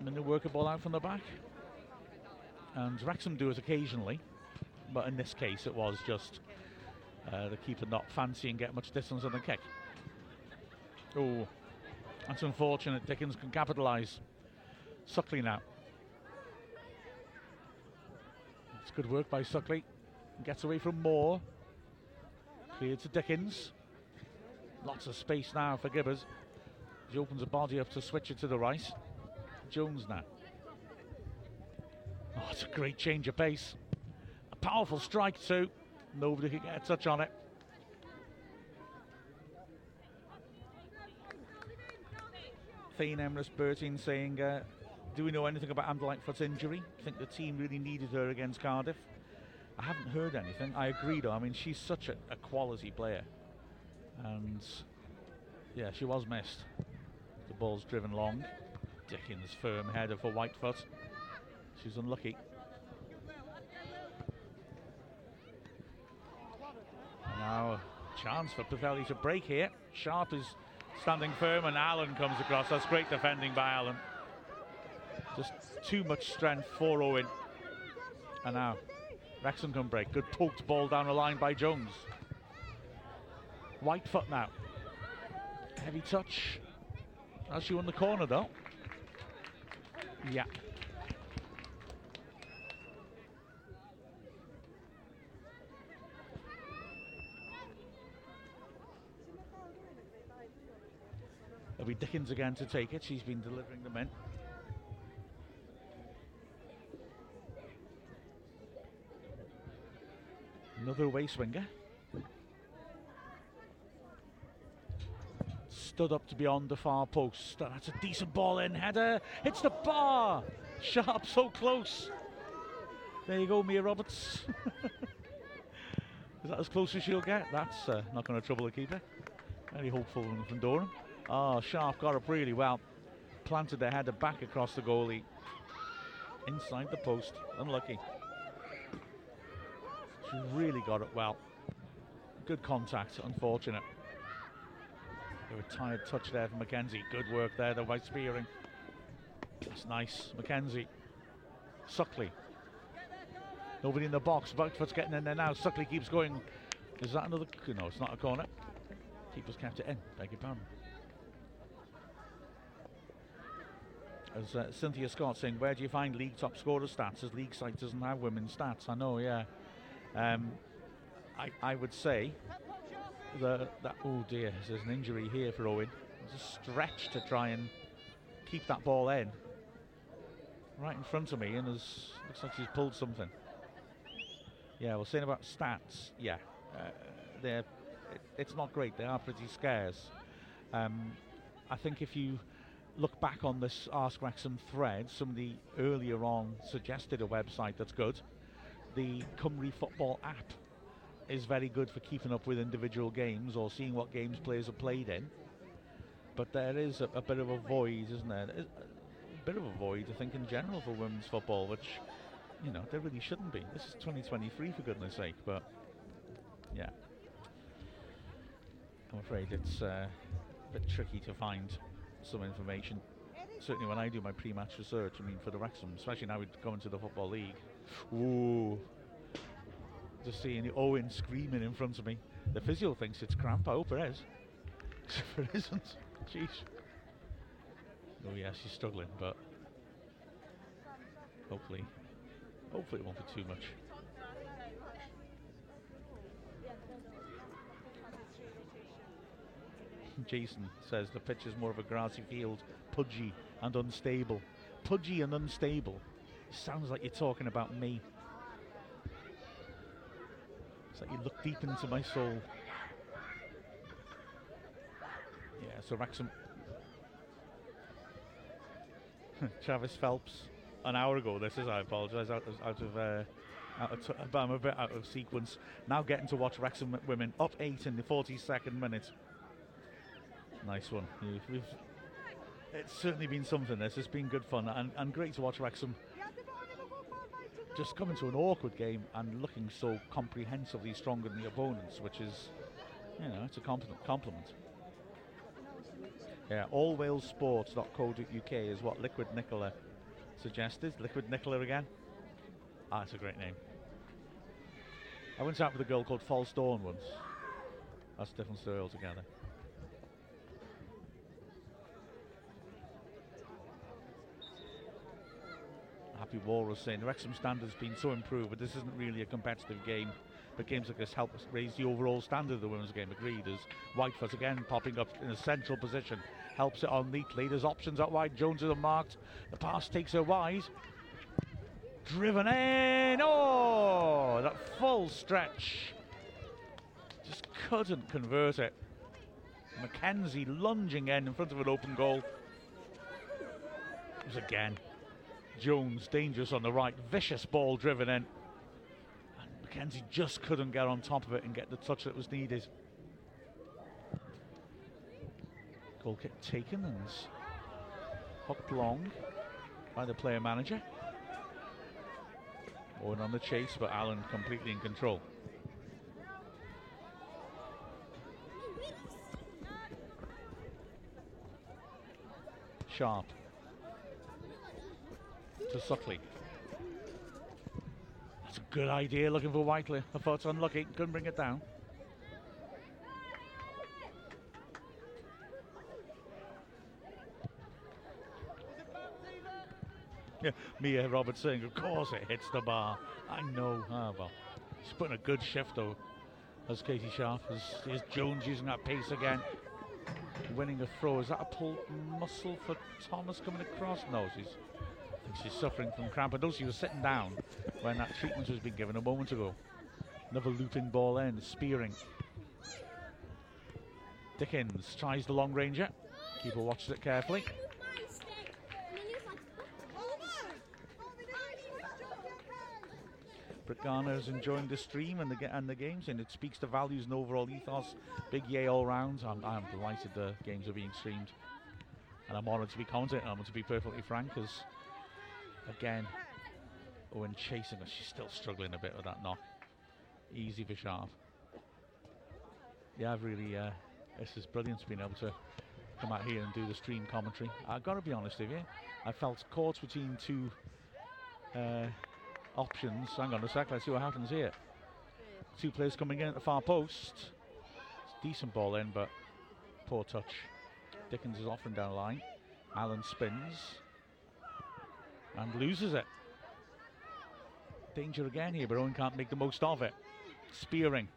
And they work a ball out from the back. And Wrexham do it occasionally. But in this case, it was just uh, the keeper not fancying get much distance on the kick. Oh, that's unfortunate. Dickens can capitalise. Suckley now. It's good work by Suckley. Gets away from Moore. Cleared to Dickens. Lots of space now for Gibbers. He opens the body up to switch it to the right. Jones now. Oh, it's a great change of pace. A powerful strike too. Nobody can get a touch on it. Thane Emrys Bertin saying, uh, do we know anything about Amber Lightfoot's injury? think the team really needed her against Cardiff? I haven't heard anything. I agree though. I mean, she's such a, a quality player. And yeah, she was missed. The ball's driven long. Dickens firm header for Whitefoot. She's unlucky. Now chance for Pwllheli to break here. Sharp is standing firm and Allen comes across. That's great defending by Allen. Just too much strength for Owen. And now Wrexham can break. Good poked ball down the line by Jones. Whitefoot now. Heavy touch. As she won the corner though. Yeah. Be Dickens again to take it. She's been delivering them in. Another way swinger. Stood up to beyond the far post. That's a decent ball in. Header. Hits the bar. Sharp so close. There you go, Mia Roberts. *laughs* Is that as close as she'll get? That's uh, not going to trouble the keeper. Very hopeful from Durham. Oh, Sharp got up really well. Planted the header back across the goalie. Inside the post. Unlucky. She really got it well. Good contact, unfortunate. A retired touch there for Mackenzie. Good work there, the white spearing. That's nice. Mackenzie. Suckley. Nobody in the box. Buckfoot's getting in there now. Suckley keeps going. Is that another? No, it's not a corner. Keeper's kept it in. Beg your pardon. As uh, Cynthia Scott saying, where do you find league top scorer stats? As league site doesn't have women's stats. I know, yeah. Um, I, I would say the, that, oh dear, there's an injury here for Owen. It's a stretch to try and keep that ball in. Right in front of me, and there's, looks like she's pulled something. Yeah, we're saying about stats. Yeah, uh, they're, it, it's not great. They are pretty scarce. Um, I think if you look back on this Ask Wrexham thread, somebody earlier on suggested a website that's good the Cymru Football app is very good for keeping up with individual games or seeing what games players are played in. But there is a, a bit of a void, isn't there? A bit of a void, I think, in general for women's football, which, you know, there really shouldn't be. This is 2023, for goodness sake, but yeah. I'm afraid it's uh, a bit tricky to find some information. Certainly when I do my pre-match research, I mean, for the Wrexham, especially now we go to the Football League, Ooh. Just seeing Owen screaming in front of me. The physio thinks it's cramp. I hope it is. *laughs* if it isn't, jeez. Oh yeah, she's struggling, but hopefully, hopefully it won't be too much. Jason says the pitch is more of a grassy field, pudgy and unstable. Pudgy and unstable. Sounds like you're talking about me. It's like you look deep into my soul. Yeah, so Wrexham. *laughs* Travis Phelps, an hour ago. This is. I apologise. Out of, out of, uh, out of t- I'm a bit out of sequence. Now getting to watch Wrexham women up eight in the 42nd minute. Nice one. We've, it's certainly been something. This has been good fun and, and great to watch Wrexham just coming to an awkward game and looking so comprehensively stronger than the opponents, which is, you know, it's a compliment. compliment. Yeah, allwalesports.co.uk is what Liquid Nicola suggested. Liquid Nicola again. Ah, it's a great name. I went out with a girl called False Dawn once. That's different story altogether. Happy Walrus saying the Wrexham standard's been so improved, but this isn't really a competitive game. but games like this help us raise the overall standard of the women's game. Agreed. As Whitefoot again popping up in a central position, helps it on neatly. There's options out wide. Jones is marked. The pass takes her wide. Driven in. Oh, that full stretch. Just couldn't convert it. Mackenzie lunging in in front of an open goal. It was again Jones dangerous on the right, vicious ball driven in. And Mackenzie just couldn't get on top of it and get the touch that was needed. Goal kick taken and hooked long by the player manager. Owen on the chase, but Allen completely in control. Sharp to Suckley. That's a good idea looking for Whiteley. I thought it's unlucky, couldn't bring it down. Yeah, Mia Roberts saying, of course it hits the bar. I know. Ah, well, he's putting a good shift though. As Katie Sharp, as Jones using that pace again. Winning a throw. Is that a pulled muscle for Thomas coming across? No, she's she's suffering from cramp. I know she was sitting down when that treatment was being given a moment ago. Another looping ball in, spearing. Dickens tries the long ranger. Keeper watches it carefully. Britt Garner is enjoying the stream and the and the games, and it speaks to values and overall ethos. Big yay all round. I'm, I'm delighted the games are being streamed, and I'm honoured to be commentating. I'm to be perfectly frank, because again, Owen chasing us. She's still struggling a bit with that knock. Easy for Sharp. Yeah, I've really. Uh, this is brilliant to being able to come out here and do the stream commentary. I've got to be honest with you. I felt caught between two. Uh, options. Hang on a sec, let's see what happens here. Two players coming in at the far post. decent ball in, but poor touch. Dickens is off and down the line. Allen spins and loses it. Danger again here, but Owen can't make the most of it. Spearing.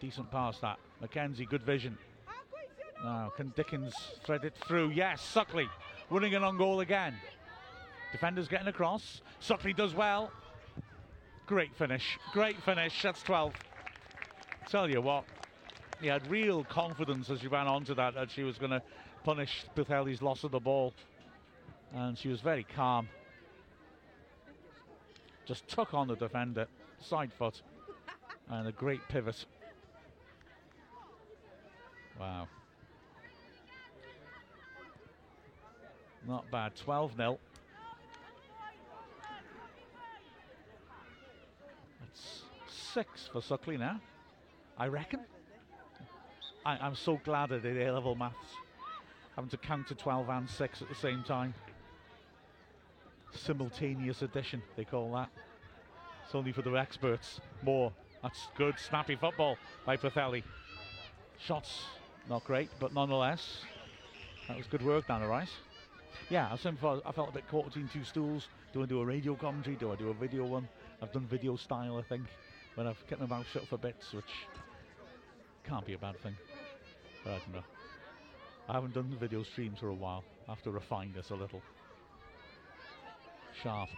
Decent pass that. Mackenzie, good vision. Now, can Dickens thread it through? Yes, Suckley winning it on goal again. Defenders getting across. Suckley does well. Great finish. Great finish. That's 12. Tell you what, he had real confidence as she ran onto that that she was going to punish Pwllheli's loss of the ball. And she was very calm. Just took on the defender, side foot, and a great pivot. Wow. Not bad. 12 0. six for Suckley now, I reckon. I, am so glad I did A-level maths, having to count to 12 and 6 at the same time. Simultaneous addition, they call that. It's only for the experts. More. That's good, snappy football by Pwllheli. Shots, not great, but nonetheless, that was good work the right. Yeah, I felt a bit caught between two stools. Do I do a radio commentary? Do I do a video one? I've done video style, I think when I've kept my mouth shut for bits, which can't be a bad thing. But I don't know. I haven't done video streams for a while. I have to refine this a little. Sharp.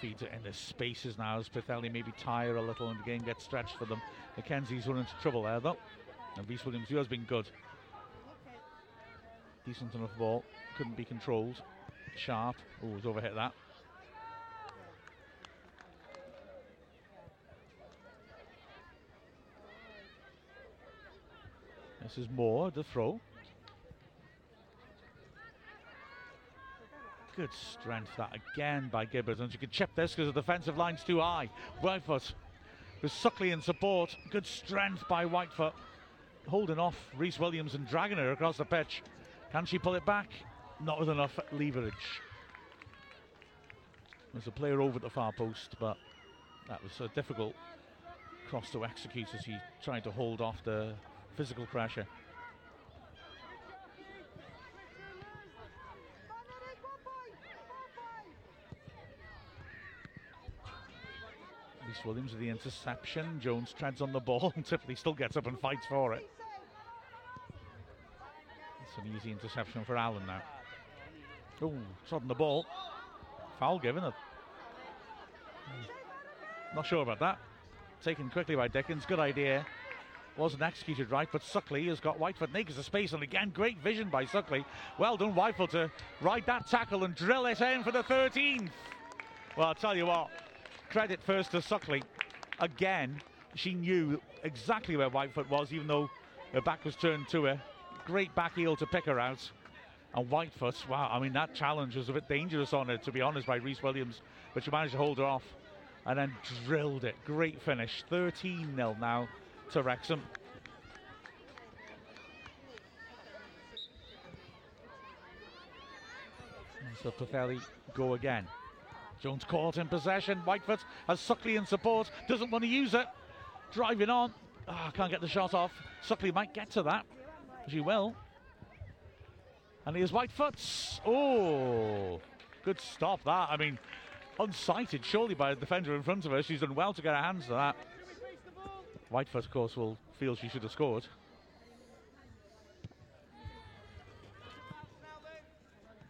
Feeds it in the spaces now as Pwllheli maybe tire a little and the game gets stretched for them. Mackenzie's run into trouble there though. And Reese Williams, who has been good. Decent enough ball. Couldn't be controlled. Sharp. Oh, he's overhit that. This is Moore, the throw. Good strength that again by. And she can chip this because the defensive line's too high. Whitefoot with Suckley in support. Good strength by Whitefoot. Holding off Reese Williams and dragging her across the pitch. Can she pull it back? Not with enough leverage. There's a player over at the far post, but that was a difficult cross to execute as he tried to hold off the physical pressure. Williams with the interception. Jones treads on the ball and *laughs* typically still gets up and fights for it. It's an easy interception for Allen now. Oh, trodden the ball. Foul given. it. Not sure about that. Taken quickly by Dickens. Good idea. Wasn't executed right, but Suckley has got Whitefoot naked to space, and again, great vision by Suckley. Well done, Whitefoot, to ride that tackle and drill it in for the 13th. Well, I'll tell you what, credit first to Suckley. Again, she knew exactly where Whitefoot was, even though her back was turned to her. Great back heel to pick her out. And Whitefoot, wow, I mean, that challenge was a bit dangerous on her, to be honest, by Reese Williams, but she managed to hold her off and then drilled it. Great finish. 13 0 now to Wrexham. So Pwllheli go again. Jones caught in possession. Whitefoot has Suckley in support. Doesn't want to use it. Driving on. Ah, can't get the shot off. Suckley might get to that. She will. And here's Whitefoot. Oh, good stop that. I mean, unsighted surely by a defender in front of her. She's done well to get her hands to that. Whitefoot, of course, will feel she should have scored.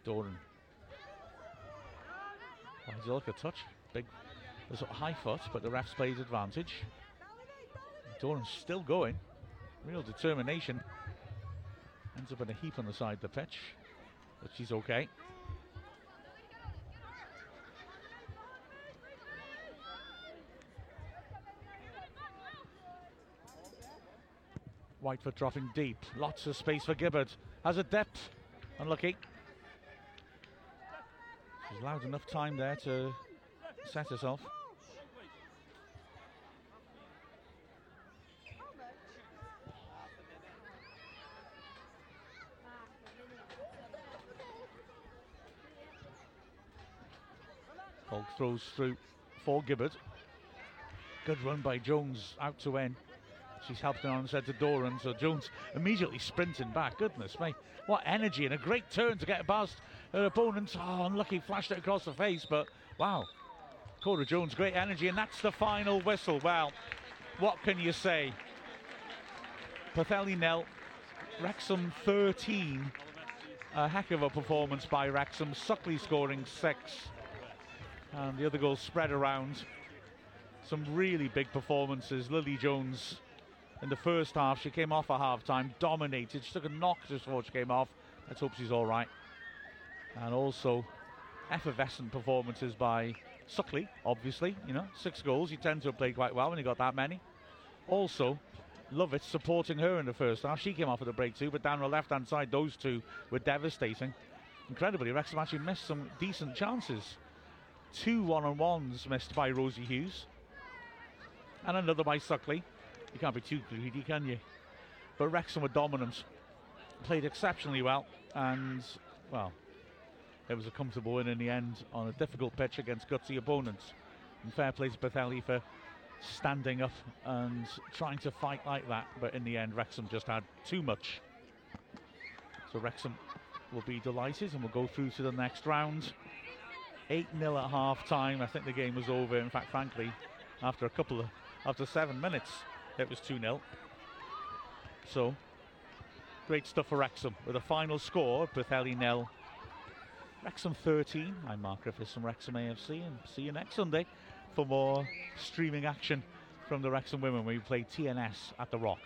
Doran. Well, he's look a touch. Big, there's a high foot, but the ref's played advantage. Doran's still going. Real determination. Ends up in a heap on the side of the pitch, but she's okay. Whitefoot dropping deep. Lots of space for Gibbard. Has a depth. Unlucky. She's allowed enough time there to set herself. Polk throws through for Gibbard. Good run by Jones out to end. She's helped her on said to Doran, so Jones immediately sprinting back. Goodness me, what energy and a great turn to get a past her opponent. Oh, unlucky, flashed it across the face, but wow. Cora Jones, great energy, and that's the final whistle. Well, what can you say? Pwllheli Nell, Wrexham 13. A heck of a performance by Wrexham. Suckley scoring six. And the other goals spread around. Some really big performances. Lily Jones in the first half. She came off at half time, dominated. She took a knock just before she came off. Let's hope she's all right. And also, effervescent performances by Suckley, obviously. You know, six goals. You tend to play quite well when you got that many. Also, Lovett supporting her in the first half. She came off at the break too, but down the left hand side, those two were devastating. Incredibly, Wrexham actually missed some decent chances. Two one on ones missed by Rosie Hughes, and another by Suckley. You can't be too greedy, can you? But Wrexham were dominant, played exceptionally well, and well, it was a comfortable win in the end on a difficult pitch against gutsy opponents. And fair play to Pwllheli for standing up and trying to fight like that, but in the end, Wrexham just had too much. So Wrexham will be delighted and will go through to the next round. 8 0 at half time. I think the game was over. In fact, frankly, after a couple of after seven minutes, it was 2 0. So, great stuff for Wrexham with a final score Pwllheli nil. Wrexham 13. I'm Mark Griffiths from Wrexham AFC, and see you next Sunday for more streaming action from the Wrexham women we play TNS at the Rock.